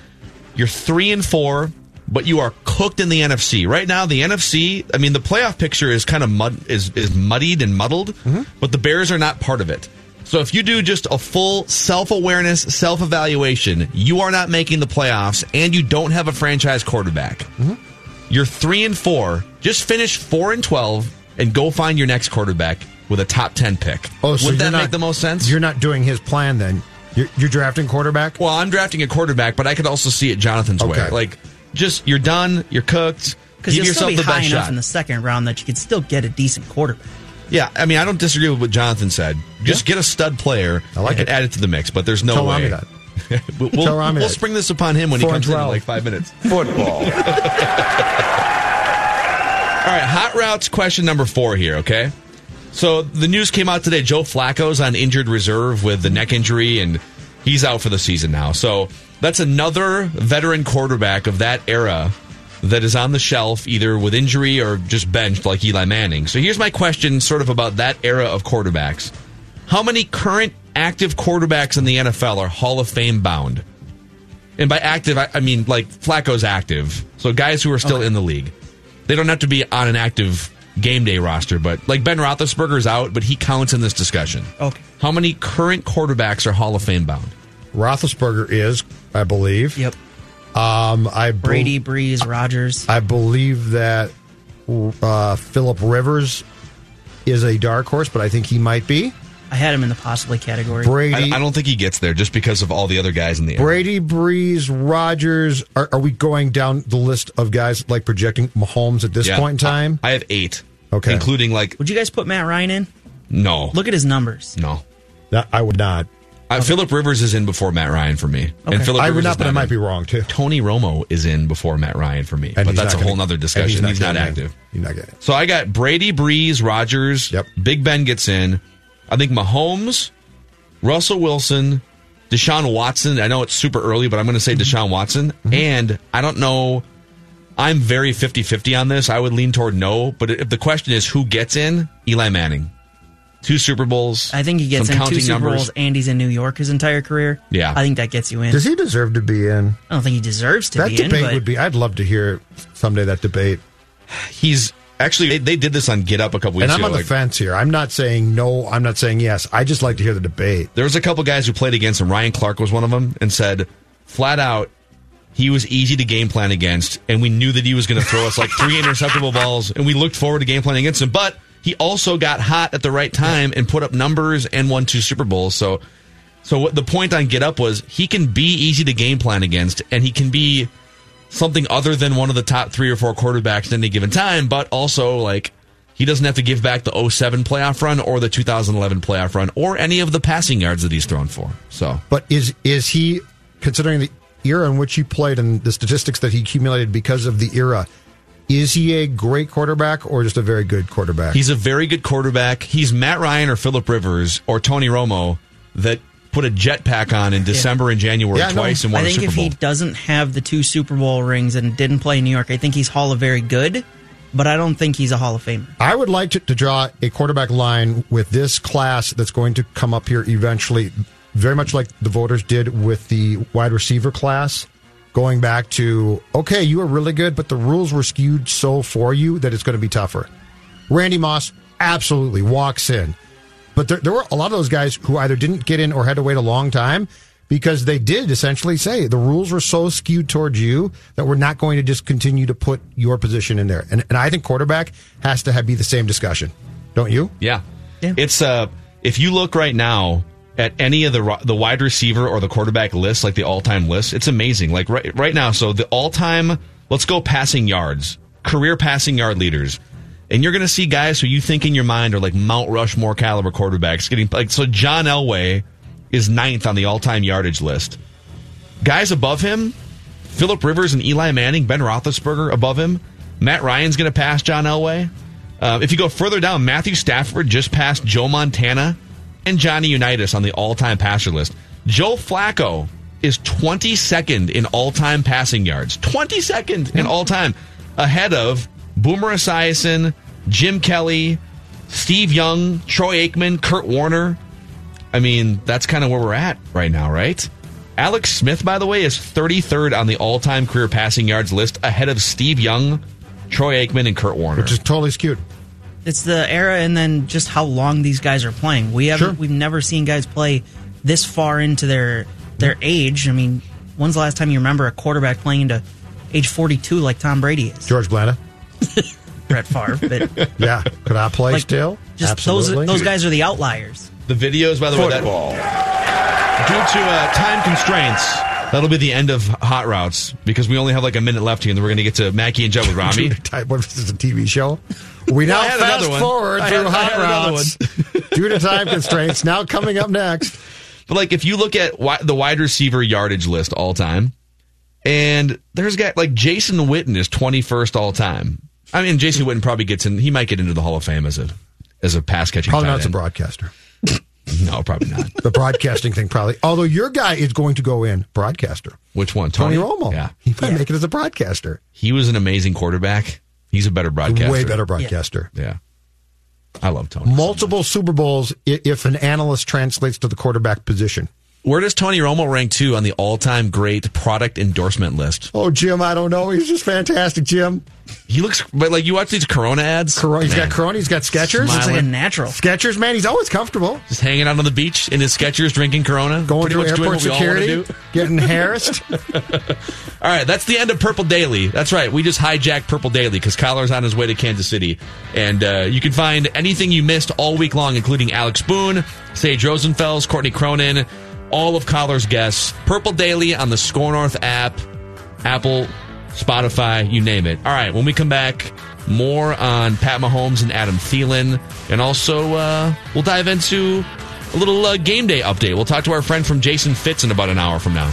E: You're three and four, but you are cooked in the NFC right now. The NFC, I mean, the playoff picture is kind of mud is is muddied and muddled,
F: Mm-hmm.
E: but the Bears are not part of it. So if you do just a full self awareness, self evaluation, you are not making the playoffs and you don't have a franchise quarterback.
K: Mm-hmm.
E: You're three and four. Just finish four and 12 and go find your next quarterback with a top 10 pick.
K: Oh, so
E: Would that
K: not-
E: make the most sense?
K: You're not doing his plan then. You're, you're drafting quarterback.
E: Well, I'm drafting a quarterback, but I could also see it Jonathan's way. Like, just you're done, you're cooked.
F: Because
E: Give
F: you'll still
E: yourself
F: be
E: the
F: high
E: best
F: enough
E: shot.
F: in the second round that you can still get a decent quarterback.
E: Yeah, I mean, I don't disagree with what Jonathan said. Just get a stud player
K: I like
E: and
K: it.
E: add it to the mix, but there's no
K: Tell
E: way.
K: Rami that.
E: we'll we'll, we'll spring this upon him when he
K: Four and
E: comes in in like five minutes.
J: Football.
E: All right, hot routes question number four here, okay? So the news came out today. Joe Flacco's on injured reserve with the neck injury, and he's out for the season now. So that's another veteran quarterback of that era that is on the shelf, either with injury or just benched, like Eli Manning. So here's my question, sort of about that era of quarterbacks. How many current active quarterbacks in the NFL are Hall of Fame bound? And by active, I, I mean like Flacco's active. So guys who are still in the league. They don't have to be on an active game day roster, but like Ben Roethlisberger's out, but he counts in this discussion.
F: Okay.
E: How many current quarterbacks are Hall of Fame bound?
K: Roethlisberger is, I believe.
F: Yep.
K: Um, I bel-
F: Brady, Brees, Rodgers.
K: I believe that uh, Philip Rivers is a dark horse, but I think he might be.
F: I had him in the possibly category.
K: Brady,
E: I, I don't think he gets there just because of all the other guys in the area.
K: Brady, Brees, Rodgers. Are, are we going down the list of guys like projecting Mahomes at this
E: Yeah.
K: point in time?
E: I have eight.
K: Okay.
E: Including like
F: Would you guys put Matt Ryan in?
E: no,
F: Look at his numbers.
E: no.
K: No, I would not.
E: Uh, Philip Rivers is in before Matt Ryan for me,
F: Okay.
E: and Philip
K: I would not, but I might
E: in.
K: be wrong too.
E: Tony Romo is in before Matt Ryan for me,
K: And
E: but that's a whole
K: gonna-
E: other
K: and
E: discussion. He's not,
K: getting in.
E: active.
K: He's not getting. it.
E: So I got Brady, Brees, Rodgers.
K: Yep.
E: Big Ben gets in. I think Mahomes, Russell Wilson, Deshaun Watson. I know it's super early, but I'm going to say Deshaun Watson.
K: Mm-hmm.
E: And I don't know. I'm very 50 50 on this. I would lean toward no. But if the question is who gets in, Eli Manning. Two Super Bowls.
F: I think he gets in
E: counting
F: two Super
E: numbers.
F: Bowls and he's in New York his entire career.
E: Yeah.
F: I think that gets you in.
K: Does he deserve to be in?
F: I don't think he deserves to
K: that
F: be
K: debate
F: in, that debate
K: would be. I'd love to hear someday that debate.
E: He's actually, they, they did this on Get Up a couple weeks ago.
K: And I'm
E: ago.
K: on the fence here. I'm not saying no. I'm not saying yes. I just like to hear the debate.
E: There was a couple guys who played against him. Ryan Clark was one of them, and said flat out he was easy to game plan against, and we knew that he was going to throw us like three interceptable balls, and we looked forward to game planning against him. But he also got hot at the right time and put up numbers and won two Super Bowls. So, so what the point on Get Up was he can be easy to game plan against, and he can be something other than one of the top three or four quarterbacks at any given time, but also like. He doesn't have to give back the 07 playoff run or the 2011 playoff run or any of the passing yards that he's thrown for. So
K: But is is he considering the era in which he played and the statistics that he accumulated because of the era? Is he a great quarterback or just a very good quarterback?
E: he's a very good quarterback. He's Matt Ryan or Philip Rivers or Tony Romo that put a jetpack on in December and January
K: Yeah, no,
E: twice and won
F: I think
E: Super
F: if
E: Bowl.
F: he doesn't have the two Super Bowl rings and didn't play in New York, I think he's Hall of Very Good, but I don't think he's a Hall of Famer.
K: I would like to, to draw a quarterback line with this class that's going to come up here eventually, very much like the voters did with the wide receiver class, going back to, okay, you are really good, but the rules were skewed so for you that it's going to be tougher. Randy Moss absolutely walks in. But there, there were a lot of those guys who either didn't get in or had to wait a long time because they did essentially say the rules were so skewed towards you that we're not going to just continue to put your position in there. And, and I think quarterback has to have, be the same discussion. Don't you?
E: Yeah.
F: Yeah.
E: It's uh if you look right now at any of the the wide receiver or the quarterback list, like the all time list, it's amazing. Like right right now, so the all time let's go passing yards, career passing yard leaders. And you're going to see guys who you think in your mind are like Mount Rushmore caliber quarterbacks getting like so. John Elway is ninth on the all time yardage list. Guys above him, Philip Rivers and Eli Manning, Ben Roethlisberger above him. Matt Ryan's going to pass John Elway. Uh, if you go further down, Matthew Stafford just passed Joe Montana and Johnny Unitas on the all-time passer list. Joe Flacco is 22nd in all-time passing yards. 22nd in all-time, ahead of Boomer Esiason, Jim Kelly, Steve Young, Troy Aikman, Kurt Warner. I mean, that's kind of where we're at right now, right? Alex Smith, by the way, is 33rd on the all-time career passing yards list, ahead of Steve Young, Troy Aikman, and Kurt Warner.
K: Which is totally skewed.
F: it's the era, and then just how long these guys are playing. We haven't
K: Sure.
F: we've never seen guys play this far into their their age. I mean, when's the last time you remember a quarterback playing into age forty two like Tom Brady is?
K: George Blanda.
F: Brett Favre, but
K: Yeah. Could I play
F: Like,
K: still?
F: just
K: Absolutely.
F: those those guys are the outliers.
E: The videos, by the way, that, due to uh, time constraints, that'll be the end of Hot Routes because we only have like a minute left here, and then we're going to get to Mackey and Judd with Rami.
K: Type- What is this, a TV show? We now
E: I had
K: fast
E: one.
K: forward through
E: had-
K: hot routes due to time constraints. Now coming up next.
E: But like, if you look at wi- the wide receiver yardage list all time, and there's got like Jason Witten is 21st all time. I mean, Jason Witten probably gets in. He might get into the Hall of Fame as a as a pass catching.
K: Probably
E: tight
K: not as a broadcaster.
E: No, probably not.
K: The broadcasting thing probably. Although your guy is going to go in broadcaster.
E: Which one?
K: Tony,
E: Tony,
K: Romo.
E: Yeah,
K: He might make it as a broadcaster.
E: he was an amazing quarterback. He's a better broadcaster.
K: Way better broadcaster.
E: Yeah, I love Tony.
K: Multiple Super Bowls if an analyst translates to the quarterback position.
E: Where does Tony Romo rank too on the all time great product endorsement list?
K: Oh, Jim, I don't know. He's just fantastic, Jim.
E: He looks, but like you watch these Corona ads.
K: Corona, he's
E: Man,
K: got Corona, he's got Skechers.
E: Looks like a
F: natural.
K: Skechers, man, he's always comfortable.
E: Just hanging out on the beach in his Skechers, drinking Corona,
K: Going
E: Pretty
K: through
E: doing
K: airport
E: what we all
K: security,
E: do.
K: getting harassed.
E: All right, that's the end of Purple Daily. That's right. We just hijacked Purple Daily because Coller's on his way to Kansas City. And uh, you can find anything you missed all week long, including Alex Boone, Sage Rosenfels, Courtney Cronin, all of Coller's guests. Purple Daily on the SKOR North app, Apple, Spotify, you name it. All right, when we come back, more on Pat Mahomes and Adam Thielen. And also, uh, we'll dive into a little uh, game day update. We'll talk to our friend from Jason Fitz in about an hour from now.